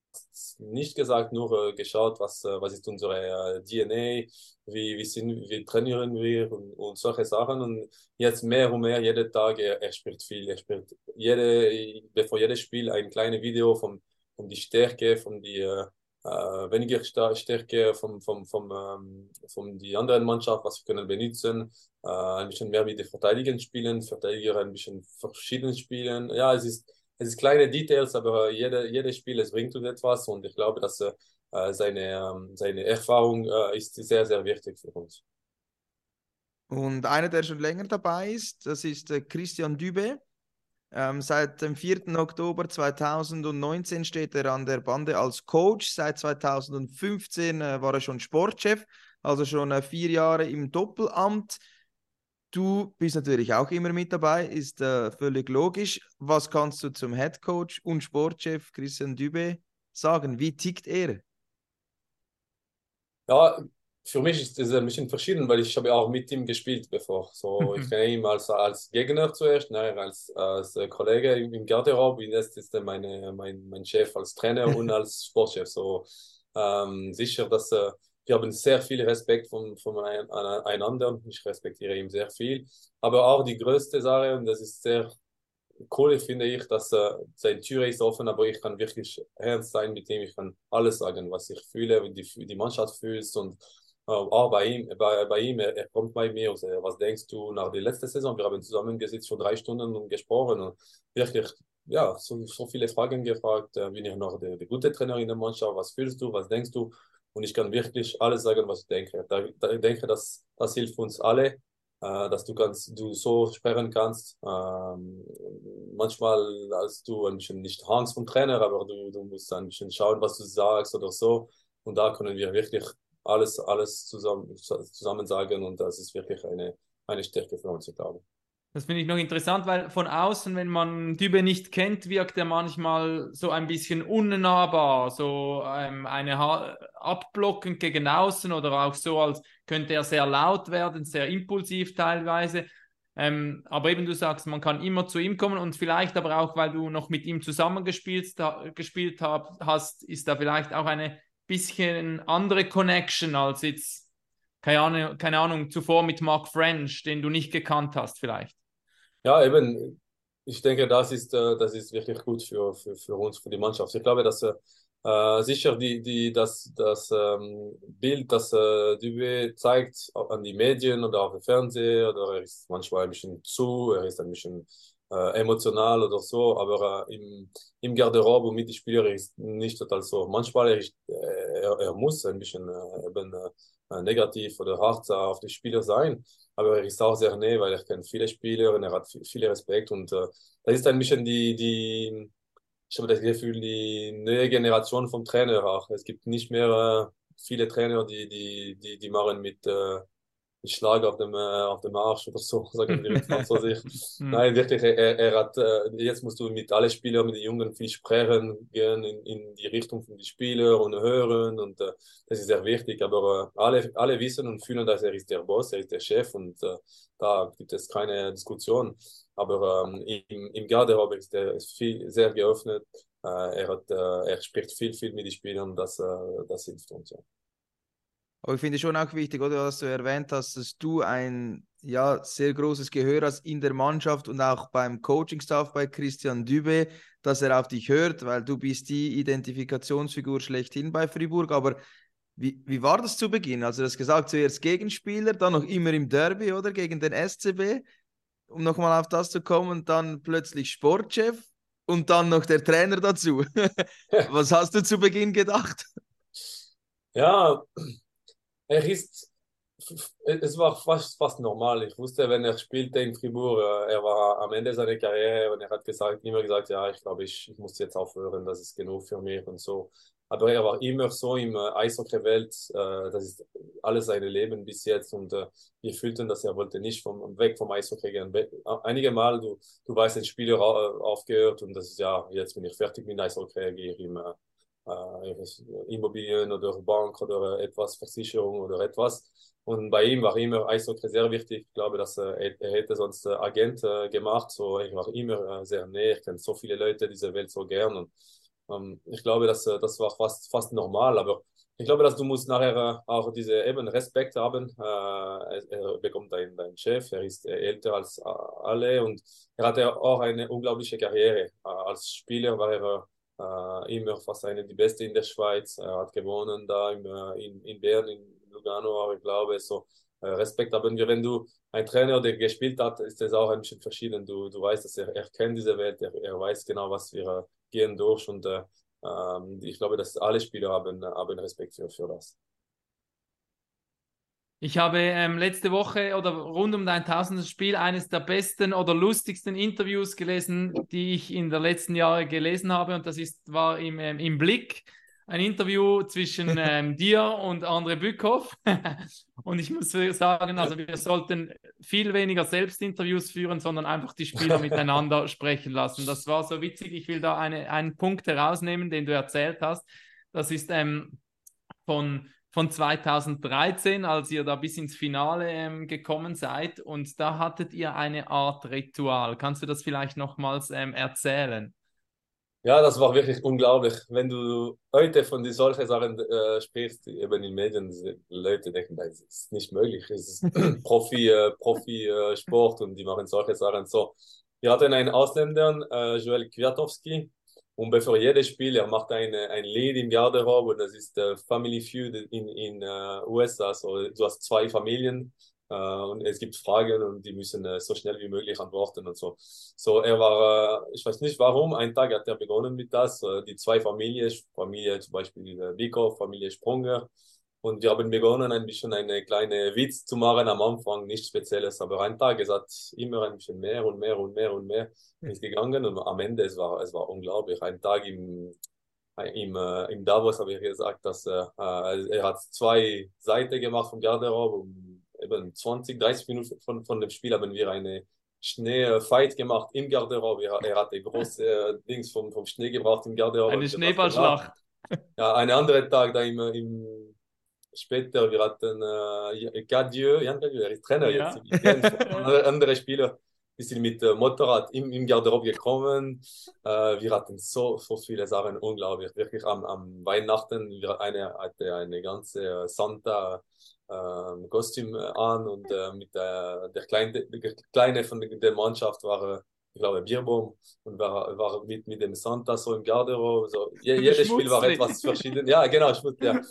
nicht gesagt, nur äh, geschaut, was, äh, was ist unsere äh, DNA, wie, wie, sind, wie trainieren wir und, und solche Sachen. Und jetzt mehr und mehr, jeden Tag, er, er spielt viel, er spielt jede, bevor jedes Spiel ein kleines Video vom von die Stärke, von die äh, weniger Stärke vom, vom, vom, ähm, von die anderen Mannschaft, was wir können benutzen, äh, ein bisschen mehr mit den Verteidigern spielen, Verteidiger ein bisschen verschieden spielen. Ja, es ist, es ist kleine Details, aber jede, jedes Spiel, es bringt uns etwas und ich glaube, dass äh, seine, ähm, seine Erfahrung äh, ist sehr, sehr wichtig für uns.
Und einer, der schon länger dabei ist, das ist äh, Christian Dübe. Ähm, seit dem 4. Oktober 2019 steht er an der Bande als Coach. Seit 2015 äh, war er schon Sportchef, also schon äh, vier Jahre im Doppelamt. Du bist natürlich auch immer mit dabei, ist äh, völlig logisch. Was kannst du zum Head Coach und Sportchef Christian Dübe sagen? Wie tickt er?
Ja, für mich ist das ein bisschen verschieden, weil ich habe auch mit ihm gespielt bevor. So, ich kenne ihn als, als Gegner zuerst, nein, als, als Kollege im Garderobe. Jetzt ist er meine, mein, mein Chef als Trainer und als Sportchef. So, ähm, sicher, dass äh, wir haben sehr viel Respekt von, von ein, einander. Ich respektiere ihn sehr viel. Aber auch die größte Sache, und das ist sehr cool, finde ich, dass äh, seine Tür ist offen, aber ich kann wirklich ernst sein mit ihm. Ich kann alles sagen, was ich fühle, wie die, die Mannschaft fühlt und äh, auch bei ihm, bei, bei ihm, er, er kommt bei mir und sagt, was denkst du nach der letzten Saison? Wir haben zusammengesetzt für drei Stunden und gesprochen und wirklich, ja, so, so viele Fragen gefragt. Äh, bin ich noch der, der gute Trainer in der Mannschaft? Was fühlst du? Was denkst du? Und ich kann wirklich alles sagen, was ich denke. Da, da, ich denke, dass das hilft uns alle, äh, dass du kannst, du so sprechen kannst. Ähm, manchmal hast du ein bisschen nicht Angst vom Trainer, aber du, du musst ein bisschen schauen, was du sagst oder so. Und da können wir wirklich alles, alles zusammen, zusammen sagen und das ist wirklich eine, eine Stärke für glaube.
Das finde ich noch interessant, weil von außen, wenn man Dübe nicht kennt, wirkt er manchmal so ein bisschen unnahbar, so ähm, eine ha abblockend gegen außen oder auch so, als könnte er sehr laut werden, sehr impulsiv teilweise. Ähm, aber eben du sagst, man kann immer zu ihm kommen und vielleicht aber auch, weil du noch mit ihm zusammengespielt gespielt hast, ist da vielleicht auch eine bisschen andere Connection als jetzt, keine Ahnung, keine Ahnung, zuvor mit Mark French, den du nicht gekannt hast vielleicht.
Ja, eben, ich denke, das ist, äh, das ist wirklich gut für, für, für uns, für die Mannschaft. Ich glaube, dass äh, sicher die, die, das, das ähm, Bild, das äh, Dubé zeigt an die Medien oder auf dem Fernseher, oder er ist manchmal ein bisschen zu, er ist ein bisschen äh, emotional oder so, aber äh, im, im Garderobe und mit den Spielern ist nicht total so. Manchmal ist, äh, er, er muss ein bisschen äh, eben, äh, negativ oder hart auf die Spieler sein, aber er ist auch sehr nah, weil er kennt viele Spieler und er hat viel Respekt und äh, das ist ein bisschen die, die ich habe das Gefühl, die neue Generation vom Trainer auch. Es gibt nicht mehr äh, viele Trainer, die, die, die, die machen mit, äh, mit Schlag auf dem, äh, auf dem Arsch oder so, sagen wir in Französisch. Nein, wirklich, er, er hat, äh, jetzt musst du mit allen Spielern, mit den Jungen viel sprechen, gehen in, in die Richtung von den Spielern und hören und äh, das ist sehr wichtig, aber äh, alle, alle wissen und fühlen, dass er ist der Boss, er ist der Chef und äh, da gibt es keine Diskussion. Aber ähm, im, im Garderobe ist er viel, sehr geöffnet. Äh, er, hat, äh, er spricht viel, viel mit den Spielern. Das, äh, das hilft uns. Ja.
Aber ich finde schon auch wichtig, oder, dass du erwähnt hast, dass du ein ja, sehr großes Gehör hast in der Mannschaft und auch beim Coaching-Staff bei Christian Dübe, dass er auf dich hört, weil du bist die Identifikationsfigur schlechthin bei Fribourg. Aber wie, wie war das zu Beginn? Also du hast gesagt, zuerst Gegenspieler, dann noch immer im Derby, oder? Gegen den SCB um nochmal auf das zu kommen, dann plötzlich Sportchef und dann noch der Trainer dazu. Was hast du zu Beginn gedacht?
Ja, er ist, es war fast, fast normal. Ich wusste, wenn er spielte in Fribourg, äh, er war am Ende seiner Karriere und er hat gesagt, immer gesagt, ja, ich glaube, ich, ich muss jetzt aufhören, das ist genug für mich und so. Aber er war immer so im äh, Eishockey-Welt, äh, das ist alles sein Leben bis jetzt und wir fühlten, dass er wollte nicht vom, weg vom Eishockey gehen. Einige Mal, du, du weißt, ein Spieler aufgehört und das ist ja, jetzt bin ich fertig mit Eishockey, gehe ich äh, Immobilien oder Bank oder etwas, Versicherung oder etwas. Und bei ihm war immer Eishockey sehr wichtig. Ich glaube, dass er, er hätte sonst Agent äh, gemacht. So, ich war immer äh, sehr näher. Ich kenne so viele Leute dieser Welt so gern. Und ähm, ich glaube, dass, äh, das war fast, fast normal, aber ich glaube, dass du musst nachher äh, auch diese eben Respekt haben. Äh, er bekommt einen, einen Chef, er ist älter als alle und er hatte auch eine unglaubliche Karriere. Als Spieler war er immer fast eine die beste in der Schweiz. Er hat gewonnen da im, in, in Bern, in Lugano, ich glaube so. Respekt haben wir, wenn du ein Trainer, der gespielt hat, ist das auch ein bisschen verschieden. Du, du weißt, dass er, er kennt diese Welt, er, er weiß genau, was wir gehen durch und äh, ähm, ich glaube, dass alle Spieler haben, haben Respekt für, für das.
Ich habe ähm, letzte Woche oder rund um dein tausendes Spiel eines der besten oder lustigsten Interviews gelesen, die ich in den letzten Jahren gelesen habe. Und das ist, war im, ähm, im Blick ein Interview zwischen ähm, dir und André Bückhoff. und ich muss sagen, also wir sollten viel weniger Selbstinterviews führen, sondern einfach die Spieler miteinander sprechen lassen. Das war so witzig. Ich will da eine, einen Punkt herausnehmen, den du erzählt hast. Das ist ähm, von, von 2013, als ihr da bis ins Finale ähm, gekommen seid. Und da hattet ihr eine Art Ritual. Kannst du das vielleicht nochmals ähm, erzählen?
Ja, das war wirklich unglaublich. Wenn du heute von solchen Sachen äh, sprichst, eben in Medien, die Leute denken, das ist nicht möglich. Es ist Profi, äh, Profi äh, und die machen solche Sachen so. Wir hatten einen Ausländer, äh, Joel Kwiatowski, und bevor jedes Spiel, er macht eine, ein Lied im Garderobe, das ist äh, Family Feud in, in äh, USA. So, du hast zwei Familien Uh, und es gibt Fragen und die müssen uh, so schnell wie möglich antworten und so. So, er war, uh, ich weiß nicht warum, einen Tag hat er begonnen mit das, die zwei Familien, Familie zum Beispiel Biko, Familie Sprunger. Und wir haben begonnen, ein bisschen eine kleine Witz zu machen am Anfang, nichts Spezielles, aber ein Tag, es hat immer ein bisschen mehr und mehr und mehr und mehr ist gegangen und am Ende, es war, es war unglaublich. Ein Tag im, im, im Davos habe ich gesagt, dass er, er hat zwei Seiten gemacht vom Garderobe, um eben 20, 30 Minuten von, von dem Spiel haben wir eine, Schnee-Fight gemacht im Garderobe. Er, er hatte große äh, Dings vom, vom Schnee gebracht im Garderobe.
Eine Schneeballschlacht.
ja, einen anderen Tag da im, im später, wir hatten äh, Gadieu, Jan Gadieu, er ist Trainer
Ja.
jetzt. andere, andere Spieler, die sind mit äh, Motorrad im, im Garderobe gekommen. Äh, wir hatten so, so viele Sachen, unglaublich. Wirklich am, am Weihnachten, wir eine hatte eine ganze Santa ähm, Kostüm äh, an und äh, mit der, der, Kleine, der Kleine von der, der Mannschaft war, äh, ich glaube, Bierbaum und war, war mit, mit dem Santa so im Garderobe. So, je, jedes Spiel war etwas verschieden. Ja, genau, Schmutz, ja.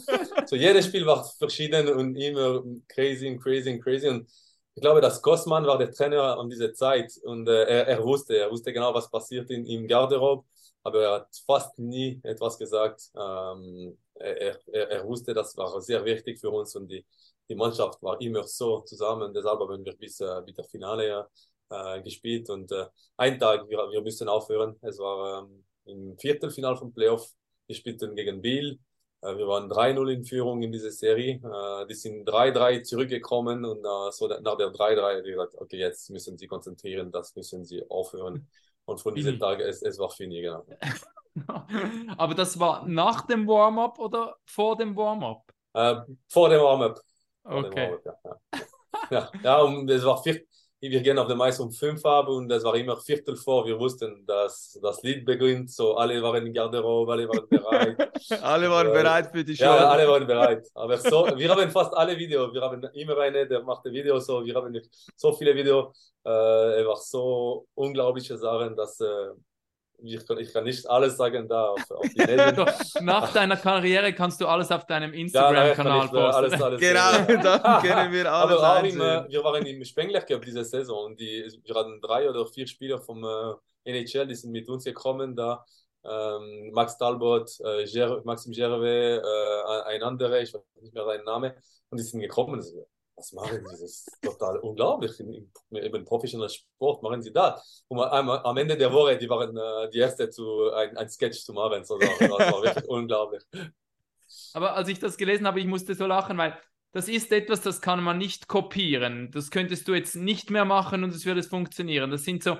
So, jedes Spiel war verschieden und immer crazy und crazy und crazy. Und ich glaube, dass Kosman war der Trainer an dieser Zeit und äh, er, er wusste, er wusste genau, was passiert in, im Garderobe, aber er hat fast nie etwas gesagt. Ähm, er, er, er wusste, das war sehr wichtig für uns und die, die Mannschaft war immer so zusammen. Deshalb haben wir bis, äh, bis der Finale äh, gespielt und äh, ein Tag, wir, wir müssen aufhören. Es war ähm, im Viertelfinal vom Playoff. Wir spielten gegen Biel. Äh, wir waren 3-0 in Führung in dieser Serie. Äh, die sind 3-3 zurückgekommen und äh, so nach der 3-3 haben wir gesagt, okay, jetzt müssen sie konzentrieren, das müssen sie aufhören. Und von diesem
Fini.
Tag, es, es war fini, genau.
Aber das war nach dem Warm-up oder vor dem Warm-up?
Äh, vor dem Warm-up.
Okay.
Warm-up, Ja, ja. ja, ja, und es war vier, wir gehen auf dem Eis um fünf ab und es war immer Viertel vor. Wir wussten, dass das Lied beginnt, so alle waren in Garderobe, alle waren bereit.
Alle waren
Äh,
bereit für die Show.
Ja, alle waren bereit. Aber so, wir haben fast alle Videos. Wir haben immer eine, der machte Videos so. Wir haben so viele Videos. Äh, einfach so unglaubliche Sachen, dass äh, ich, kann, ich kann nicht alles sagen da auf, auf die Medien.
Nach deiner Karriere kannst du alles auf deinem Instagram-Kanal
äh, alles,
posten.
alles
Genau, dann können wir alles
Aber auch im, wir waren im Spengler Cup diese Saison und die, wir hatten drei oder vier Spieler vom äh, NHL, die sind mit uns gekommen da. Ähm, Max Talbot, äh, Ger Maxim Gervais, äh, ein anderer, ich weiß nicht mehr seinen Namen, und die sind gekommen. Was machen sie? Das ist total unglaublich. In, eben professioneller Sport machen sie das. Und am, am Ende der Woche, die waren äh, die Erste, zu, ein, ein Sketch zu machen. So, das war wirklich unglaublich.
Aber als ich das gelesen habe, ich musste so lachen, weil das ist etwas, das kann man nicht kopieren. Das könntest du jetzt nicht mehr machen und es würde funktionieren. Das sind so,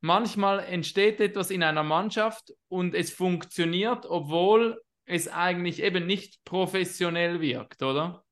manchmal entsteht etwas in einer Mannschaft und es funktioniert, obwohl es eigentlich eben nicht professionell wirkt, oder?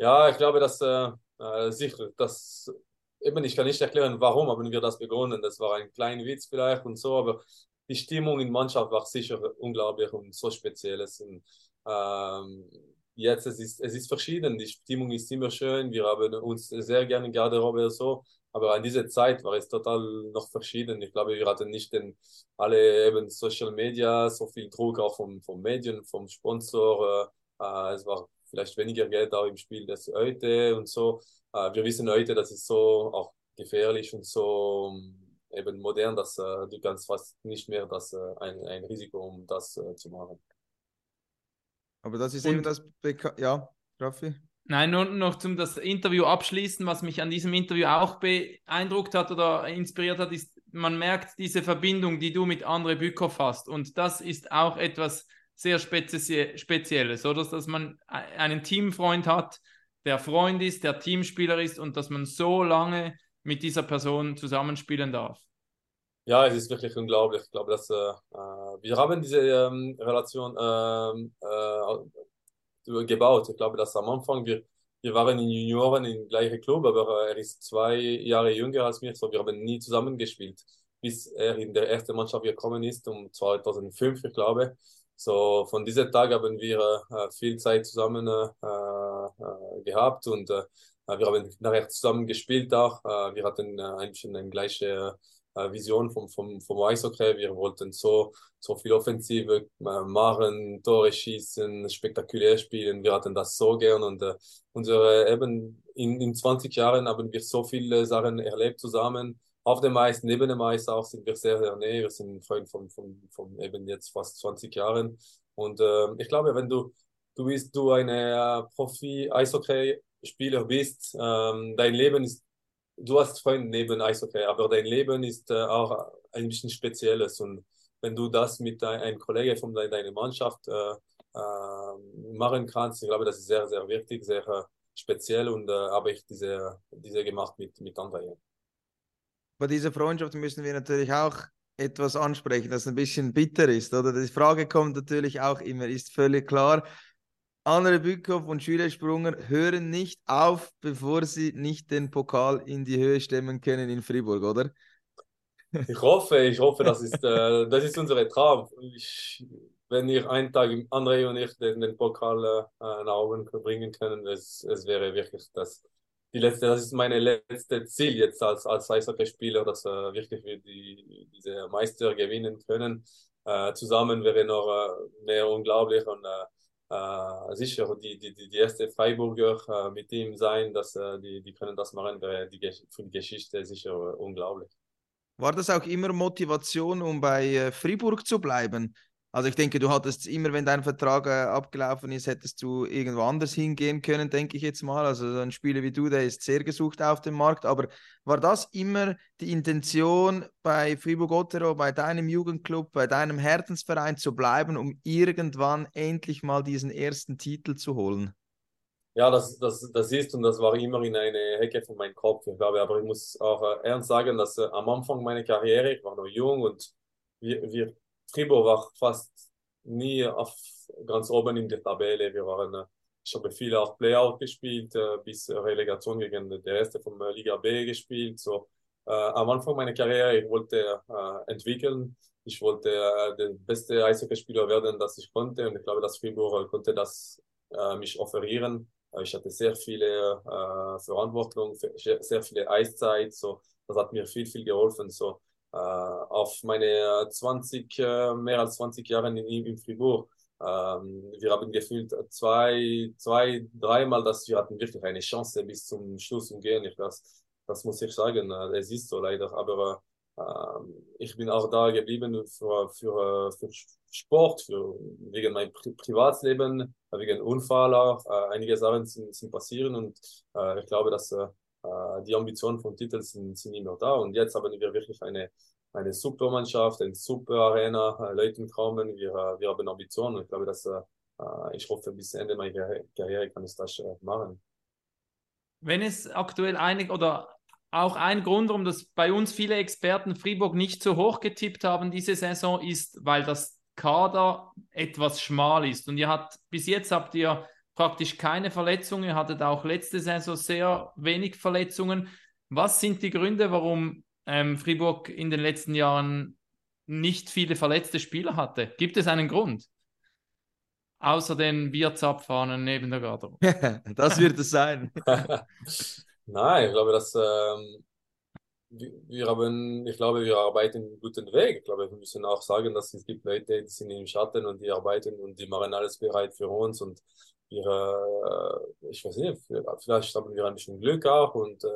Ja, ich glaube, dass äh, äh, sicher, das eben, ich kann nicht erklären, warum haben wir das begonnen. Das war ein kleiner Witz vielleicht und so, aber die Stimmung in Mannschaft war sicher unglaublich und so spezielles. Und, ähm, jetzt es ist es ist verschieden. Die Stimmung ist immer schön. Wir haben uns sehr gerne in Garderobe so. Aber an dieser Zeit war es total noch verschieden. Ich glaube, wir hatten nicht den, alle eben Social Media, so viel Druck auch vom, vom Medien, vom Sponsor. Äh, äh, es war vielleicht weniger Geld auch im Spiel als heute und so. Äh, wir wissen heute, dass es so auch gefährlich und so ähm, eben modern, dass äh, du kannst fast nicht mehr das äh, ein, ein Risiko, um das äh, zu machen.
Aber das ist
Und-
eben das Beka Ja, Raffi?
Nein, nur noch zum das Interview abschließen, was mich an diesem Interview auch beeindruckt hat oder inspiriert hat, ist, man merkt diese Verbindung, die du mit André Bükow hast. Und das ist auch etwas sehr Spezie Spezielles, oder? Dass man einen Teamfreund hat, der Freund ist, der Teamspieler ist und dass man so lange mit dieser Person zusammenspielen darf.
Ja, es ist wirklich unglaublich. Ich glaube, dass äh, äh, wir haben diese ähm, Relation ähm, äh, gebaut. Ich glaube, dass am Anfang wir, wir waren in Junioren im gleichen Club, aber äh, er ist zwei Jahre jünger als mir, so wir haben nie zusammen gespielt, bis er in der ersten Mannschaft gekommen ist, um 2005, ich glaube. So von diesem Tag haben wir äh, viel Zeit zusammen äh, äh, gehabt und äh, wir haben nachher zusammen gespielt auch. Äh, wir hatten bisschen eine gleiche Vision vom, vom, vom Eishockey. Wir wollten so, so viel Offensive machen, Tore schießen, spektakulär spielen. Wir hatten das so gern und äh, unsere eben in, in 20 Jahren haben wir so viele Sachen erlebt zusammen. Auf dem Eis, neben dem Eis auch sind wir sehr, sehr näher. Wir sind Freunde von, von, von eben jetzt fast 20 Jahren. Und äh, ich glaube, wenn du, du bist du eine äh, Profi-Eishockey-Spieler bist, ähm, dein Leben ist du hast Freunde neben Eishockey, aber dein Leben ist äh, auch ein bisschen spezielles und wenn du das mit ein, einem Kollegen von de deiner Mannschaft äh, äh, machen kannst, ich glaube, das ist sehr, sehr wichtig, sehr äh, speziell und äh, habe ich diese, diese gemacht mit, mit André.
Bei dieser Freundschaft müssen wir natürlich auch etwas ansprechen, das ein bisschen bitter ist. Oder die Frage kommt natürlich auch immer, ist völlig klar. Andere Bückhoff und Schüler Sprunger hören nicht auf, bevor sie nicht den Pokal in die Höhe stemmen können in Fribourg, oder?
Ich hoffe, ich hoffe, das ist, äh, das ist unser Traum. Ich, wenn wir einen Tag, André und ich, den, den Pokal äh, nach oben bringen können, es, es wäre wirklich das, die letzte, das ist meine letzte Ziel jetzt als, als Eishockeyspieler, dass äh, wirklich wir die, diese Meister gewinnen können. Äh, zusammen wäre noch äh, mehr unglaublich und äh, äh, sicher die, die, die, erste Freiburger äh, mit ihm sein, dass äh, die, die können das machen, wäre die, für die Geschichte sicher unglaublich.
War das auch immer Motivation, um bei Fribourg zu bleiben? Also ich denke, du hattest immer, wenn dein Vertrag äh, abgelaufen ist, hättest du irgendwo anders hingehen können, denke ich jetzt mal. Also so ein Spieler wie du, der ist sehr gesucht auf dem Markt. Aber war das immer die Intention, bei Fribourg-Gottero, bei deinem Jugendclub, bei deinem Herzensverein zu bleiben, um irgendwann endlich mal diesen ersten Titel zu holen?
Ja, das, das, das ist und das war immer in eine Hecke von meinem Kopf. Ich glaube, aber ich muss auch äh, ernst sagen, dass äh, am Anfang meiner Karriere, ich war noch jung und wir, wir Fribourg war fast nie auf, ganz oben in der Tabelle. Wir waren, äh, ich habe viele auch Playoff gespielt, äh, bis Relegation gegen der erste von äh, Liga B gespielt. So, äh, am Anfang meiner Karriere, ich wollte äh, entwickeln. Ich wollte äh, der beste Eishockeyspieler werden, das ich konnte. Und ich glaube, dass Fribourg konnte das äh, mich offerieren. Ich hatte sehr viele äh, Verantwortung, sehr sehr viele Eiszeit, so das hat mir viel, viel geholfen. So äh, auf meine 20, äh, mehr als 20 Jahre in, in Fribourg. Ähm, wir haben gefühlt zwei, zwei, dreimal, dass wir hatten wirklich eine Chance bis zum Schluss umgehen. Ich, das, das muss ich sagen. äh, Es ist so leider, aber ähm, ich bin auch da geblieben für, für, für Sport, für, wegen meinem Pri Privatleben, wegen Unfall auch. Äh, einige Sachen sind, sind passieren und äh, ich glaube, dass äh, die Ambitionen vom Titel sind, sind immer da. Und jetzt haben wir wirklich eine, eine super Mannschaft, eine super Arena, äh, Leute kommen, wir, äh, wir haben Ambitionen. Ich glaube, dass äh, äh, ich hoffe, bis Ende meiner Karri- Karriere kann ich das äh, machen.
Wenn es aktuell einig oder auch ein Grund, warum das bei uns viele Experten Fribourg nicht so hoch getippt haben diese Saison, ist, weil das Kader etwas schmal ist. Und ihr habt bis jetzt habt ihr praktisch keine Verletzungen, ihr hattet auch letzte Saison sehr wenig Verletzungen. Was sind die Gründe, warum ähm, Fribourg in den letzten Jahren nicht viele verletzte Spieler hatte? Gibt es einen Grund? Außer den Bierzapfhahnen neben der Garderobe.
das wird es sein.
Nein, ich glaube, dass ähm, wir, wir haben, ich glaube, wir arbeiten einen guten Weg. Ich glaube, wir müssen auch sagen, dass es gibt Leute, die sind im Schatten und die arbeiten und die machen alles bereit für uns und wir, äh, ich weiß nicht, vielleicht haben wir ein bisschen Glück auch und äh,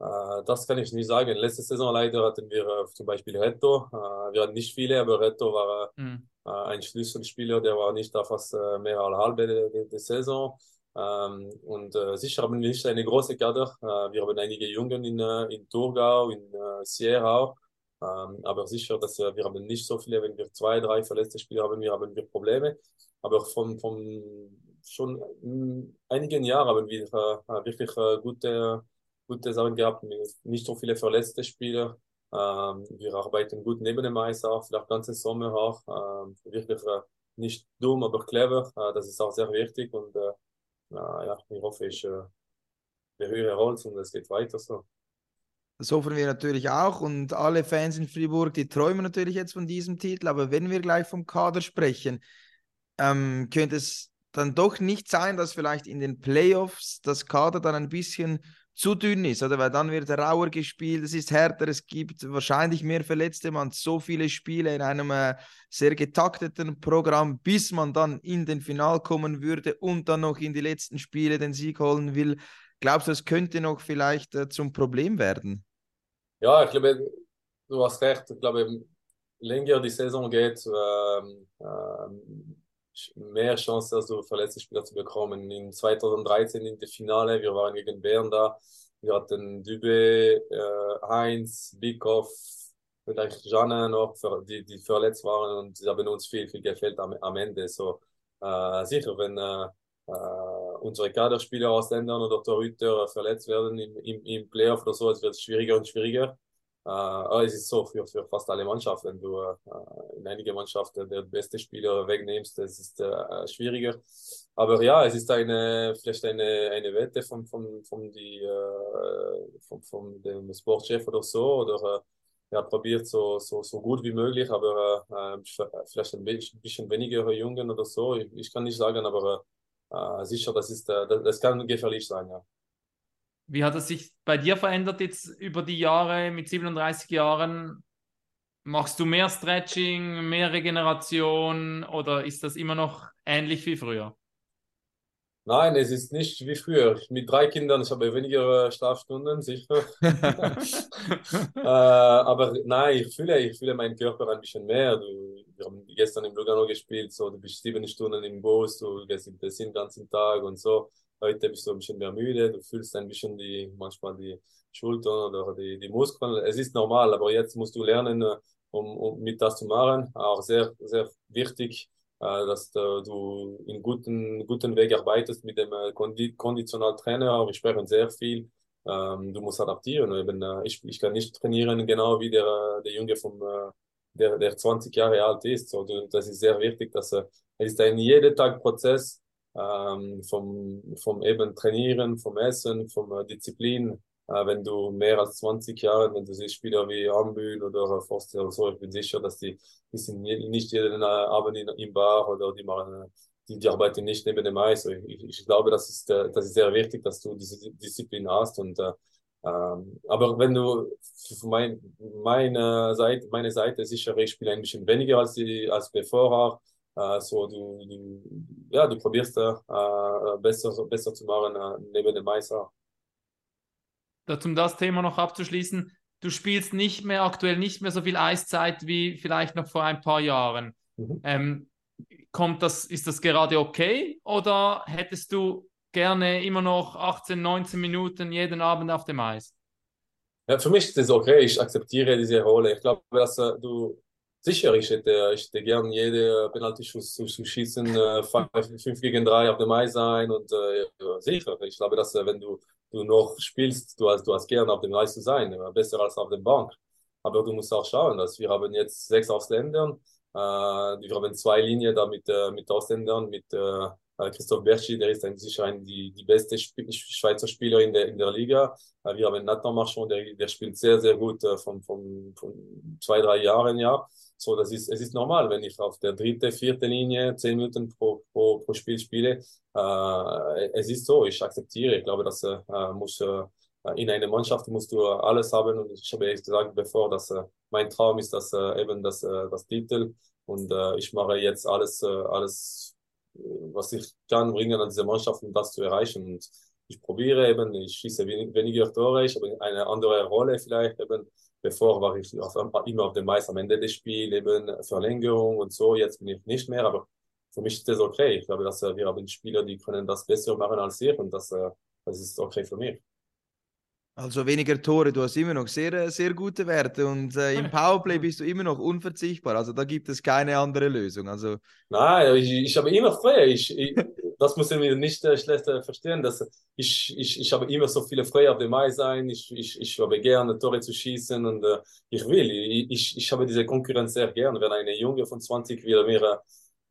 äh, das kann ich nicht sagen. Letzte Saison leider hatten wir zum Beispiel Reto. Wir hatten nicht viele, aber Reto war
Hm.
äh, ein Schlüsselspieler, der war nicht da fast mehr als halbe der, der, Saison. Ähm, und sicher haben wir nicht eine große Kader. Wir haben einige Jungen in, in Thurgau, in Sierra auch. Ähm, aber sicher, dass wir haben nicht so viele, wenn wir zwei, drei verletzte Spieler haben, wir haben wir Probleme. Aber von, von schon mm, einigen Jahren haben wir äh, wirklich äh, gute, gute Sachen gehabt. Nicht so viele verletzte Spieler. Ähm, wir arbeiten gut neben dem Eis auch, vielleicht ganze Sommer auch. Ähm, wirklich äh, nicht dumm, aber clever. Äh, das ist auch sehr wichtig und äh, ja, ich hoffe, ich äh, berühre Holz und es geht weiter so.
Das hoffen wir natürlich auch und alle Fans in Fribourg, die träumen natürlich jetzt von diesem Titel. Aber wenn wir gleich vom Kader sprechen, ähm, könnte es dann doch nicht sein, dass vielleicht in den Playoffs das Kader dann ein bisschen zu dünn ist, oder? Weil dann wird rauer gespielt, es ist härter, es gibt wahrscheinlich mehr Verletzte, man hat so viele Spiele in einem äh, sehr getakteten Programm, bis man dann in den Final kommen würde und dann noch in die letzten Spiele den Sieg holen will. Glaubst du, es könnte noch vielleicht äh, zum Problem werden?
Ja, ich glaube, du hast recht. Ich glaube, länger die Saison geht, ähm, ähm, mehr Chance, also verletzte Spieler zu bekommen. In 2013 in der Finale, wir waren gegen Bern da. Wir hatten Dübe, äh, Heinz, Bikoff, vielleicht Janne noch, die, die verletzt waren und sie haben uns viel, viel gefällt am, am Ende. So, äh, sicher, wenn äh, äh, unsere Kaderspieler aus Ländern oder Torhüter verletzt werden im, im, im Playoff oder so, es wird schwieriger und schwieriger. Äh, es ist so für, für fast alle Mannschaften, wenn du äh, in einige Mannschaften der beste Spieler wegnimmst, das ist äh, schwieriger. Aber ja, es ist eine, vielleicht eine, eine Wette von, von, von, die, äh, von, von dem Sportchef oder so, oder äh, ja, probiert so, so, so gut wie möglich, aber äh, vielleicht ein bisschen weniger Jungen oder so. Ich, ich kann nicht sagen, aber äh, sicher, das, ist, äh, das, das kann gefährlich sein, ja.
Wie hat es sich bei dir verändert jetzt über die Jahre mit 37 Jahren? Machst du mehr Stretching, mehr Regeneration oder ist das immer noch ähnlich wie früher?
Nein, es ist nicht wie früher. Mit drei Kindern, ich habe weniger äh, Schlafstunden, sicher. äh, aber nein, ich fühle, ich fühle meinen Körper ein bisschen mehr. Du, wir haben gestern im Lugano gespielt, so du bist sieben Stunden im Bus, du gehst im Tessin den ganzen Tag und so. Heute bist du ein bisschen mehr müde, du fühlst ein bisschen die, manchmal die Schultern oder die, die Muskeln. Es ist normal, aber jetzt musst du lernen, äh, um, um mit das zu machen. Auch sehr, sehr wichtig äh, dass du in guten, guten Weg arbeitest mit dem äh, Kondi Konditionaltrainer. Wir sprechen sehr viel. Ähm, du musst adaptieren. Äh, ich, ich kann nicht trainieren, genau wie der, der Junge vom, der, der 20 Jahre alt ist. Das ist sehr wichtig, dass es ist ein jeden Tag Prozess ähm, vom, vom eben Trainieren, vom Essen, vom Disziplin, äh, wenn du mehr als 20 Jahre, wenn du siehst Spieler wie Ambül oder Forster oder so, ich bin sicher, dass die, die sind nicht jeden Abend in, im Bar oder die machen, die, die arbeiten nicht neben dem Eis. Ich, ich glaube, das ist, das ist sehr wichtig, dass du diese Disziplin hast und äh, ähm, aber wenn du mein, meine Seite, meine Seite sicher, ich spiele ein bisschen weniger als die, als bevor auch. Äh, so du, du, ja, du probierst äh, besser, besser zu machen äh, neben dem Meister
um das Thema noch abzuschließen, du spielst nicht mehr aktuell nicht mehr so viel Eiszeit wie vielleicht noch vor ein paar Jahren. Mhm. Ähm, kommt das, ist das gerade okay oder hättest du gerne immer noch 18, 19 Minuten jeden Abend auf dem Eis?
Ja, für mich ist das okay, ich akzeptiere diese Rolle. Ich glaube, dass äh, du sicher, ich hätte, ich hätte gern jede Penalty-Schuss zu, zu schießen, äh, 5 gegen 3 auf dem Eis sein und äh, sicher. Ich glaube, dass äh, wenn du du noch spielst, du hast, du hast gerne auf dem Eis zu sein, besser als auf der Bank. Aber du musst auch schauen, dass wir haben jetzt sechs Ausländer, äh, wir haben zwei Linien da mit, äh, mit Ausländern, mit äh, Christoph Berchi, der ist ein, sicher ein, die, die beste Sp Schweizer Spieler in der, in der Liga. Äh, wir haben Nathan Marchand, der, der spielt sehr, sehr gut äh, von, von, von zwei, drei Jahren, ja. So, das ist, es ist normal, wenn ich auf der dritte, vierte Linie zehn Minuten pro, pro, pro Spiel spiele. Äh, es ist so, ich akzeptiere. Ich glaube, dass äh, muss äh, in einer Mannschaft musst du alles haben. Und ich habe gesagt bevor, dass äh, mein Traum ist, dass äh, eben das, äh, das Titel. Und äh, ich mache jetzt alles, äh, alles, was ich kann, bringen an diese Mannschaft, um das zu erreichen. Und ich probiere eben, ich schieße weniger Tore, ich habe eine andere Rolle vielleicht eben Bevor war ich auf, immer auf dem Mais am Ende des Spiels, eben Verlängerung und so. Jetzt bin ich nicht mehr, aber für mich ist das okay. Ich glaube, dass äh, wir haben Spieler, die können das besser machen als ich und das, äh, das ist okay für mich.
Also weniger Tore, du hast immer noch sehr, sehr gute Werte und äh, im Powerplay bist du immer noch unverzichtbar. Also da gibt es keine andere Lösung. Also
Nein, ich, ich habe immer Freude. Ich, ich, das müssen wir nicht äh, schlecht äh, verstehen. Dass ich, ich, ich habe immer so viele Freude auf dem Mai sein. Ich, ich, ich habe gerne Tore zu schießen und äh, ich will. Ich, ich, habe diese Konkurrenz sehr gern. Wenn eine Junge von 20 wieder mir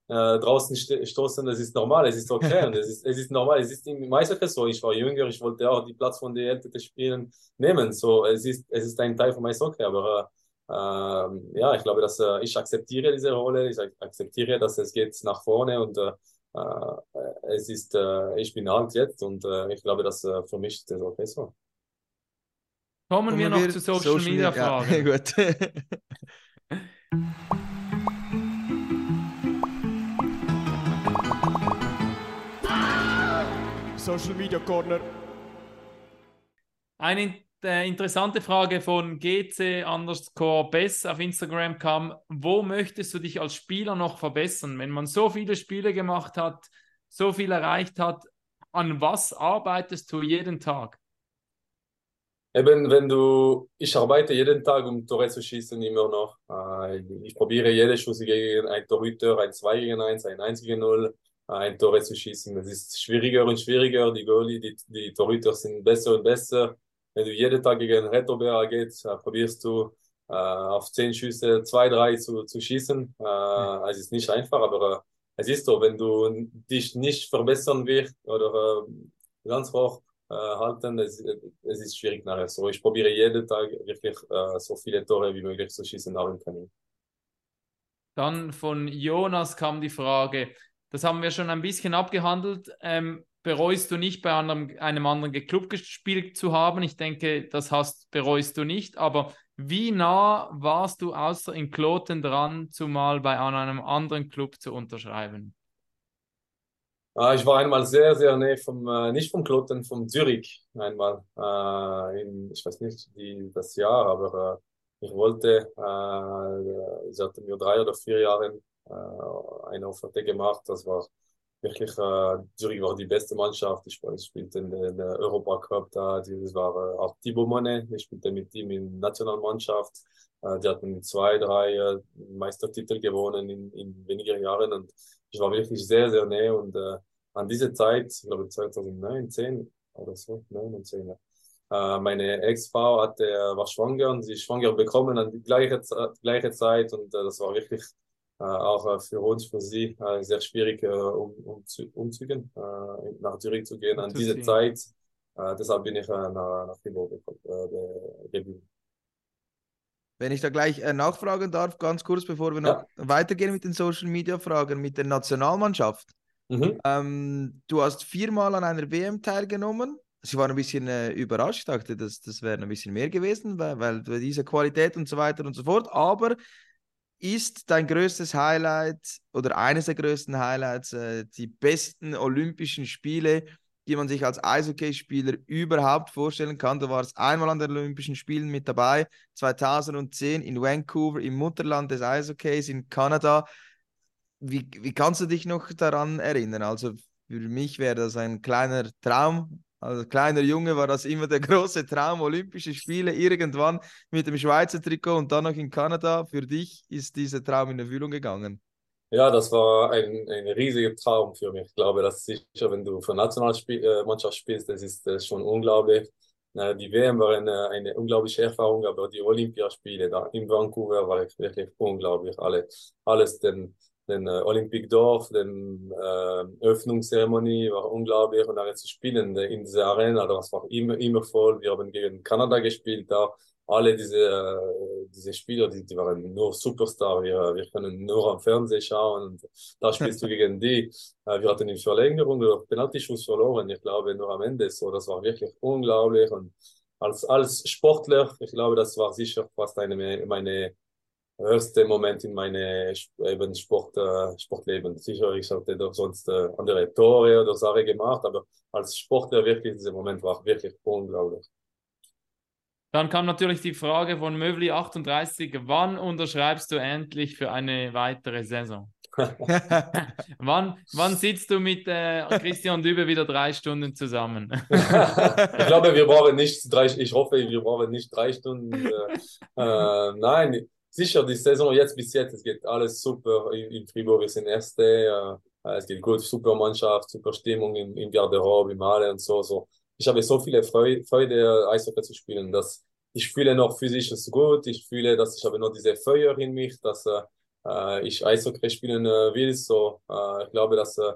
äh, draußen st stoßen, das ist normal, es ist okay. und es, ist, es ist normal, es ist im Eishockey so. Ich war jünger, ich wollte auch die Platz von den älteren Spielen nehmen. So, es ist, es ist ein Teil von Eishockey, aber äh, ja, ich glaube, dass äh, ich akzeptiere diese Rolle, ich akzeptiere, dass es geht nach vorne und äh, es ist, äh, ich bin alt jetzt und äh, ich glaube, dass äh, für mich das okay so.
Kommen, Kommen wir noch zu Social, Social Media Fragen. Ja, gut.
Social Media Corner.
Eine äh, interessante Frage von GC underscore Bess auf Instagram kam, wo möchtest du dich als Spieler noch verbessern? Wenn man so viele Spiele gemacht hat, so viel erreicht hat, an was arbeitest du jeden Tag?
Eben, wenn du, ich arbeite jeden Tag, um Tore zu schießen, immer noch. Äh, ich probiere jede Schuss gegen ein Torhüter, ein 2 gegen 1, ein 1 gegen 0, ein Tore zu schießen. Das ist schwieriger und schwieriger. Die Goalie, die, die Torhüter sind besser und besser. Wenn du jeden Tag gegen Rettobera gehst, äh, probierst du äh, auf zehn Schüsse zwei, drei zu, zu schießen. Äh, Es ist nicht einfach, aber äh, es ist so, wenn du dich nicht verbessern willst oder äh, ganz hoch äh, halten, es, es ist schwierig nachher. So, ich probiere jeden Tag wirklich so viele Tore wie möglich zu schießen nach dem Training.
Dann von Jonas kam die Frage, das haben wir schon ein bisschen abgehandelt. Ähm, bereust du nicht, bei anderem, einem anderen Club gespielt zu haben? Ich denke, das hast, bereust du nicht. Aber wie nah warst du außer in Kloten dran, zumal bei einem anderen Club zu unterschreiben?
Äh, ich war einmal sehr, sehr nah vom, äh, nicht vom Kloten, vom Zürich einmal. Äh, in, ich weiß nicht die, das Jahr, aber äh, ich wollte, sie hatten mir drei oder vier Jahre eine Offerte gemacht. Das war wirklich, äh, Zürich war die beste Mannschaft. Ich, ich spielte in der, in der Europa Cup da. Das war äh, auch Thibaut Monet. Ich spielte mit ihm in Nationalmannschaft. Äh, die hatten zwei, drei äh, Meistertitel gewonnen in, in wenigen Jahren und ich war wirklich sehr, sehr nah und äh, an diese Zeit, ich glaube 2009, 10 oder so, 9 und 10, ja. Äh, meine Ex-Frau hatte, war schwanger und sie ist schwanger bekommen an die gleiche, gleiche Zeit und äh, das war wirklich äh, auch äh, für uns, für sie äh, sehr schwierig, äh, um, um, umzügen, äh, nach Zürich zu gehen an
Zu
diese
sehen.
Zeit. Äh, deshalb bin ich äh, nach, nach Fribourg äh, geblieben.
Wenn ich da gleich äh, nachfragen darf, ganz kurz, bevor wir noch
Ja.
weitergehen mit den Social Media Fragen, mit der Nationalmannschaft.
Mhm.
Ähm, du hast viermal an einer WM teilgenommen. Ich war ein bisschen äh, überrascht, ich dachte, das, das wäre ein bisschen mehr gewesen, weil, weil diese Qualität und so weiter und so fort. Aber ist dein größtes Highlight oder eines der größten Highlights äh, die besten Olympischen Spiele, die man sich als Eishockeyspieler überhaupt vorstellen kann? Du warst einmal an den Olympischen Spielen mit dabei, 2010 in Vancouver, im Mutterland des Eishockeys in Kanada. Wie, wie kannst du dich noch daran erinnern? Also für mich wäre das ein kleiner Traum. Als kleiner Junge war das immer der große Traum, Olympische Spiele irgendwann mit dem Schweizer Trikot und dann noch in Kanada. Für dich ist dieser Traum in Erfüllung gegangen.
Ja, das war ein, ein riesiger Traum für mich. Ich glaube, das ist sicher, wenn du für Nationalmannschaft spielst, das ist äh, schon unglaublich. Äh, Die WM war eine, eine unglaubliche Erfahrung, aber die Olympiaspiele da in Vancouver war wirklich unglaublich. Alle, alles, den, den äh, Olympic Dorf, den äh, Öffnungszeremonie war unglaublich und dann zu spielen in dieser Arena, das war immer, immer voll. Wir haben gegen Kanada gespielt da. Alle diese, äh, diese Spieler, die, die waren nur Superstar. Wir, wir können nur am Fernsehen schauen und da spielst du gegen die. Äh, wir hatten in Verlängerung oder Penaltyschuss verloren. Ich glaube nur am Ende so. Das war wirklich unglaublich und als, als Sportler, ich glaube, das war sicher fast eine, meine höchste Moment in meine eben Sport, äh, Sportleben. Sicher, ich hatte doch sonst äh, andere Tore oder Sache gemacht, aber als Sportler wirklich, dieser Moment war wirklich unglaublich.
Dann kam natürlich die Frage von Möbli38, wann unterschreibst du endlich für eine weitere Saison? Wann, wann sitzt du mit äh, Christian Dübe wieder drei Stunden zusammen?
ich glaube, wir brauchen nicht drei, ich hoffe, wir brauchen nicht drei Stunden. Äh, äh, nein, sicher, die Saison jetzt bis jetzt, es geht alles super. In, in Fribourg wir sind Erste, äh, es geht gut, super Mannschaft, super Stimmung im, im Garderobe, im Halle und so, so. Ich habe so viele Freude, Freude Eishockey zu spielen, dass ich fühle noch physisch es gut, ich fühle, dass ich habe noch diese Feuer in mich, dass äh, ich Eishockey spielen äh, will, so, äh, ich glaube, dass äh,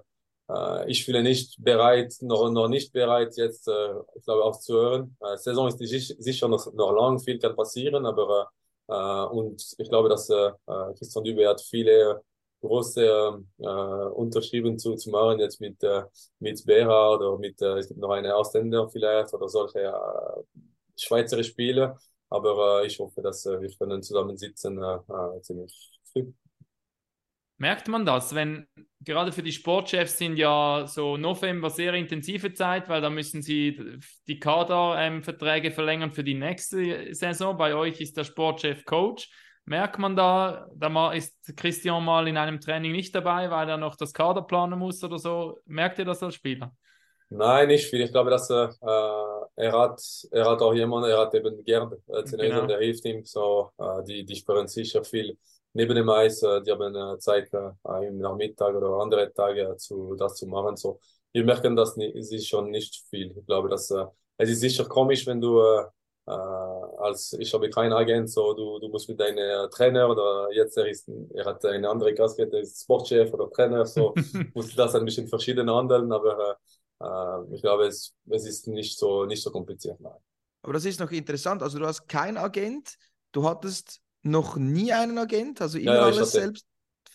äh, ich fühle nicht bereit, noch, noch nicht bereit, jetzt, äh, ich glaube, aufzuhören. Äh, Saison ist sich- sicher noch, noch lang, viel kann passieren, aber äh, und ich glaube, dass äh, äh, Christian Dübe hat viele große äh, äh, Unterschrieben zu, zu machen, jetzt mit, äh, mit Berra oder mit, äh, es gibt noch eine Ausländer vielleicht oder solche äh, Schweizer Spieler, aber äh, ich hoffe, dass äh, wir können zusammensitzen äh, äh, ziemlich früh.
Merkt man das, wenn gerade für die Sportchefs sind ja so November sehr intensive Zeit, weil da müssen sie die Kaderverträge verlängern für die nächste Saison. Bei euch ist der Sportchef Coach. Merkt man da, da ist Christian mal in einem Training nicht dabei, weil er noch das Kader planen muss oder so. Merkt ihr das als Spieler?
Nein, nicht viel. Ich glaube, dass er, äh, er hat, er hat auch jemanden, er hat eben Gerd, äh, Zinesen,
Genau.
der hilft ihm. So, äh, die, die spüren sicher viel neben dem Eis. Äh, die haben Zeit, äh, im Nachmittag oder andere Tage äh, zu, das zu machen. So, wir merken das nicht, es ist schon nicht viel. Ich glaube, dass es ist sicher komisch, wenn du äh, als ich habe keinen Agent, so du, du musst mit deinem Trainer oder jetzt er ist er hat eine andere Kaskette, ist Sportchef oder Trainer, so musst du das ein bisschen verschieden handeln, aber äh, ich glaube, es, es ist nicht so nicht so kompliziert. Nein.
Aber das ist noch interessant. Also du hast keinen Agent, du hattest noch nie einen Agent, also immer
Ja, ich
alles
hatte-
selbst.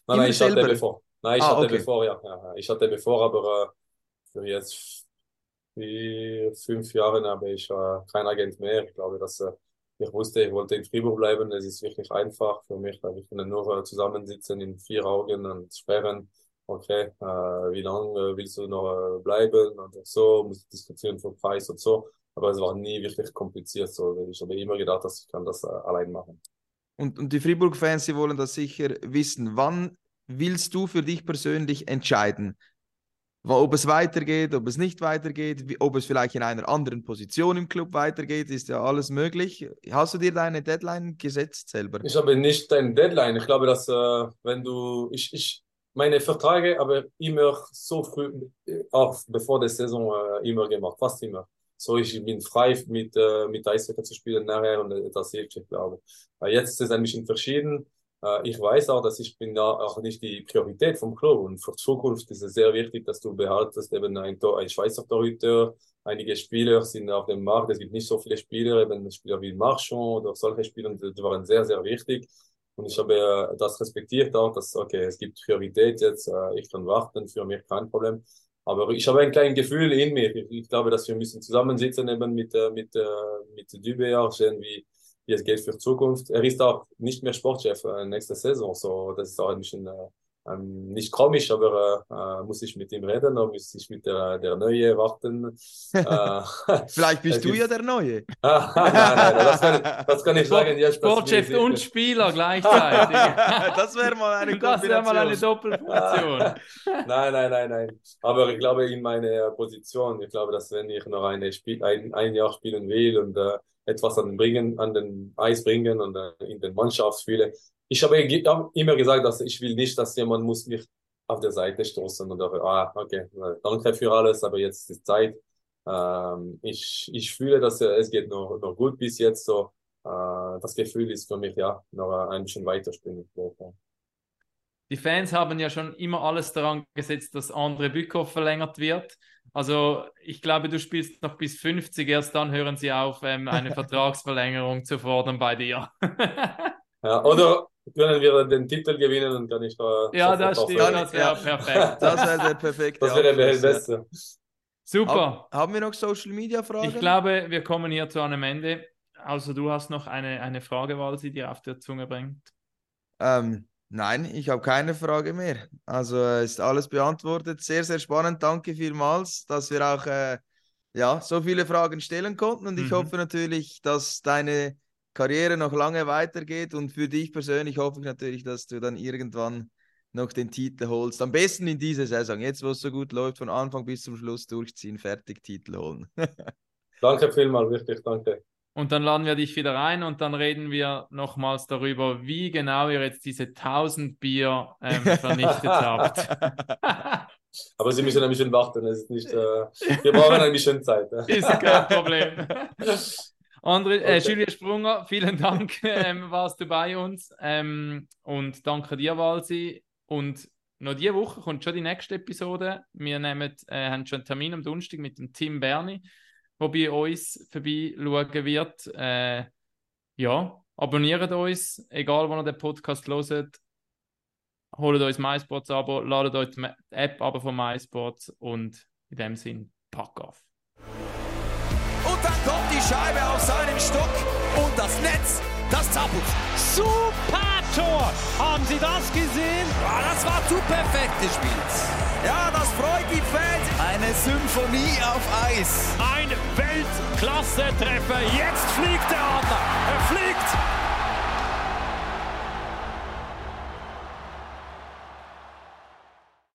Nein, nein, ich hatte
selber?
bevor. Nein, ich
Ah,
hatte
okay.
bevor, ja. Ich hatte bevor, aber äh, für jetzt vier, fünf Jahre habe ich äh, keinen Agent mehr. Ich glaube, dass äh, ich wusste, ich wollte in Fribourg bleiben. Es ist wirklich einfach für mich. Wir können nur äh, zusammensitzen in vier Augen und sperren. Okay, äh, wie lange willst du noch äh, bleiben und so, muss diskutieren vom Preis und so. Aber es war nie wirklich kompliziert. So. Ich habe immer gedacht, dass ich kann das äh, allein machen.
Und, und die Fribourg-Fans, sie wollen das sicher wissen. Wann willst du für dich persönlich entscheiden? Ob es weitergeht, ob es nicht weitergeht, ob es vielleicht in einer anderen Position im Club weitergeht, ist ja alles möglich. Hast du dir deine Deadline gesetzt selber?
Ich habe nicht ein Deadline. Ich glaube, dass äh, wenn du, ich, ich, meine Verträge aber immer so früh, äh, auch bevor der Saison äh, immer gemacht, fast immer. So, ich bin frei mit, äh, mit Eishockey zu spielen nachher und äh, das hilft, ich glaube. Äh, jetzt ist es ein bisschen verschieden. Äh, ich weiß auch, dass ich bin da auch nicht die Priorität vom Club und für Zukunft ist es sehr wichtig, dass du behaltest eben ein, Tor, ein Schweizer Torhüter. Einige Spieler sind auf dem Markt, es gibt nicht so viele Spieler, eben Spieler wie Marchand oder solche Spieler, die waren sehr, sehr wichtig. Und ich habe äh, das respektiert auch, dass, okay, es gibt Priorität jetzt, ich kann warten, für mich kein Problem. Aber ich habe ein kleines Gefühl in mir. Ich, glaube, dass wir müssen zusammensitzen eben mit, äh, mit, äh, mit Dübe auch sehen, wie, wie es geht für Zukunft. Er ist auch nicht mehr Sportchef äh, nächste Saison, so das ist auch ein bisschen äh, ähm, nicht komisch, aber äh, äh, muss ich mit ihm reden oder muss ich mit der, der Neue warten? äh,
Vielleicht bist du ja der Neue.
nein, nein, das kann, das kann ich sagen. Dass
Sportchef und Spieler gleichzeitig.
das wäre mal eine
das wäre mal eine. Doppelfunktion.
Nein, nein, nein, nein. Aber ich glaube in meiner Position, ich glaube, dass wenn ich noch eine Spiel, ein, ein Jahr spielen will und äh, etwas an den, bringen, an den Eis bringen und äh, in den Mannschaft spiele, ich habe immer gesagt, dass ich will nicht, dass jemand muss mich auf der Seite stoßen und ah, okay, danke für alles, aber jetzt ist Zeit. Ähm, ich, ich fühle, dass es geht noch, noch gut bis jetzt so. Äh, das Gefühl ist für mich, ja, noch ein bisschen weiterspielen.
Die Fans haben ja schon immer alles daran gesetzt, dass André Bückhoff verlängert wird. Also ich glaube, du spielst noch bis 50, erst dann hören sie auf, ähm, eine Vertragsverlängerung zu fordern bei dir.
Ja, oder können wir den Titel gewinnen und kann ich da
ja, das stimmt, das wäre
Ja.
perfekt.
Das wäre der perfekte
Das wäre der. Beste.
Super.
Hab, haben wir noch Social Media Fragen?
Ich glaube, wir kommen hier zu einem Ende. Also du hast noch eine, eine Frage, Walsi, die auf der Zunge bringt.
Ähm, nein, ich habe keine Frage mehr. Also äh, ist alles beantwortet. Sehr, sehr spannend. Danke vielmals, dass wir auch äh, ja, so viele Fragen stellen konnten. Und ich
Mhm.
hoffe natürlich, dass deine Karriere noch lange weitergeht. Und für dich persönlich hoffe ich natürlich, dass du dann irgendwann noch den Titel holst. Am besten in dieser Saison. Jetzt, wo es so gut läuft, von Anfang bis zum Schluss durchziehen, fertig Titel holen.
Danke vielmals, wirklich, danke.
Und dann laden wir dich wieder ein und dann reden wir nochmals darüber, wie genau ihr jetzt diese 1000 Bier ähm, vernichtet habt.
Aber Sie müssen ein bisschen warten, es ist nicht, äh, wir brauchen ein bisschen Zeit.
Ist kein Problem. André, äh,
Okay.
Julia Sprunger, vielen Dank, ähm, warst du bei uns. Ähm, und danke dir, Walsi. Und noch diese Woche kommt schon die nächste Episode. Wir nehmen, äh, haben schon einen Termin am Donnerstag mit dem Tim Berni, der bei uns vorbeischauen wird. Äh, ja, abonniert uns, egal wo ihr den Podcast hört. Holt euch MySports Abo, ladet euch die App aber von MySports und in dem Sinn, pack auf.
Kommt die Scheibe auf seinen Stock und das Netz, das zappelt.
Super Tor! Haben Sie das gesehen?
Ah, das war zu perfekt gespielt. Ja, das freut die Fans. Eine Symphonie auf Eis.
Ein Weltklasse-Treffer. Jetzt fliegt der Adler.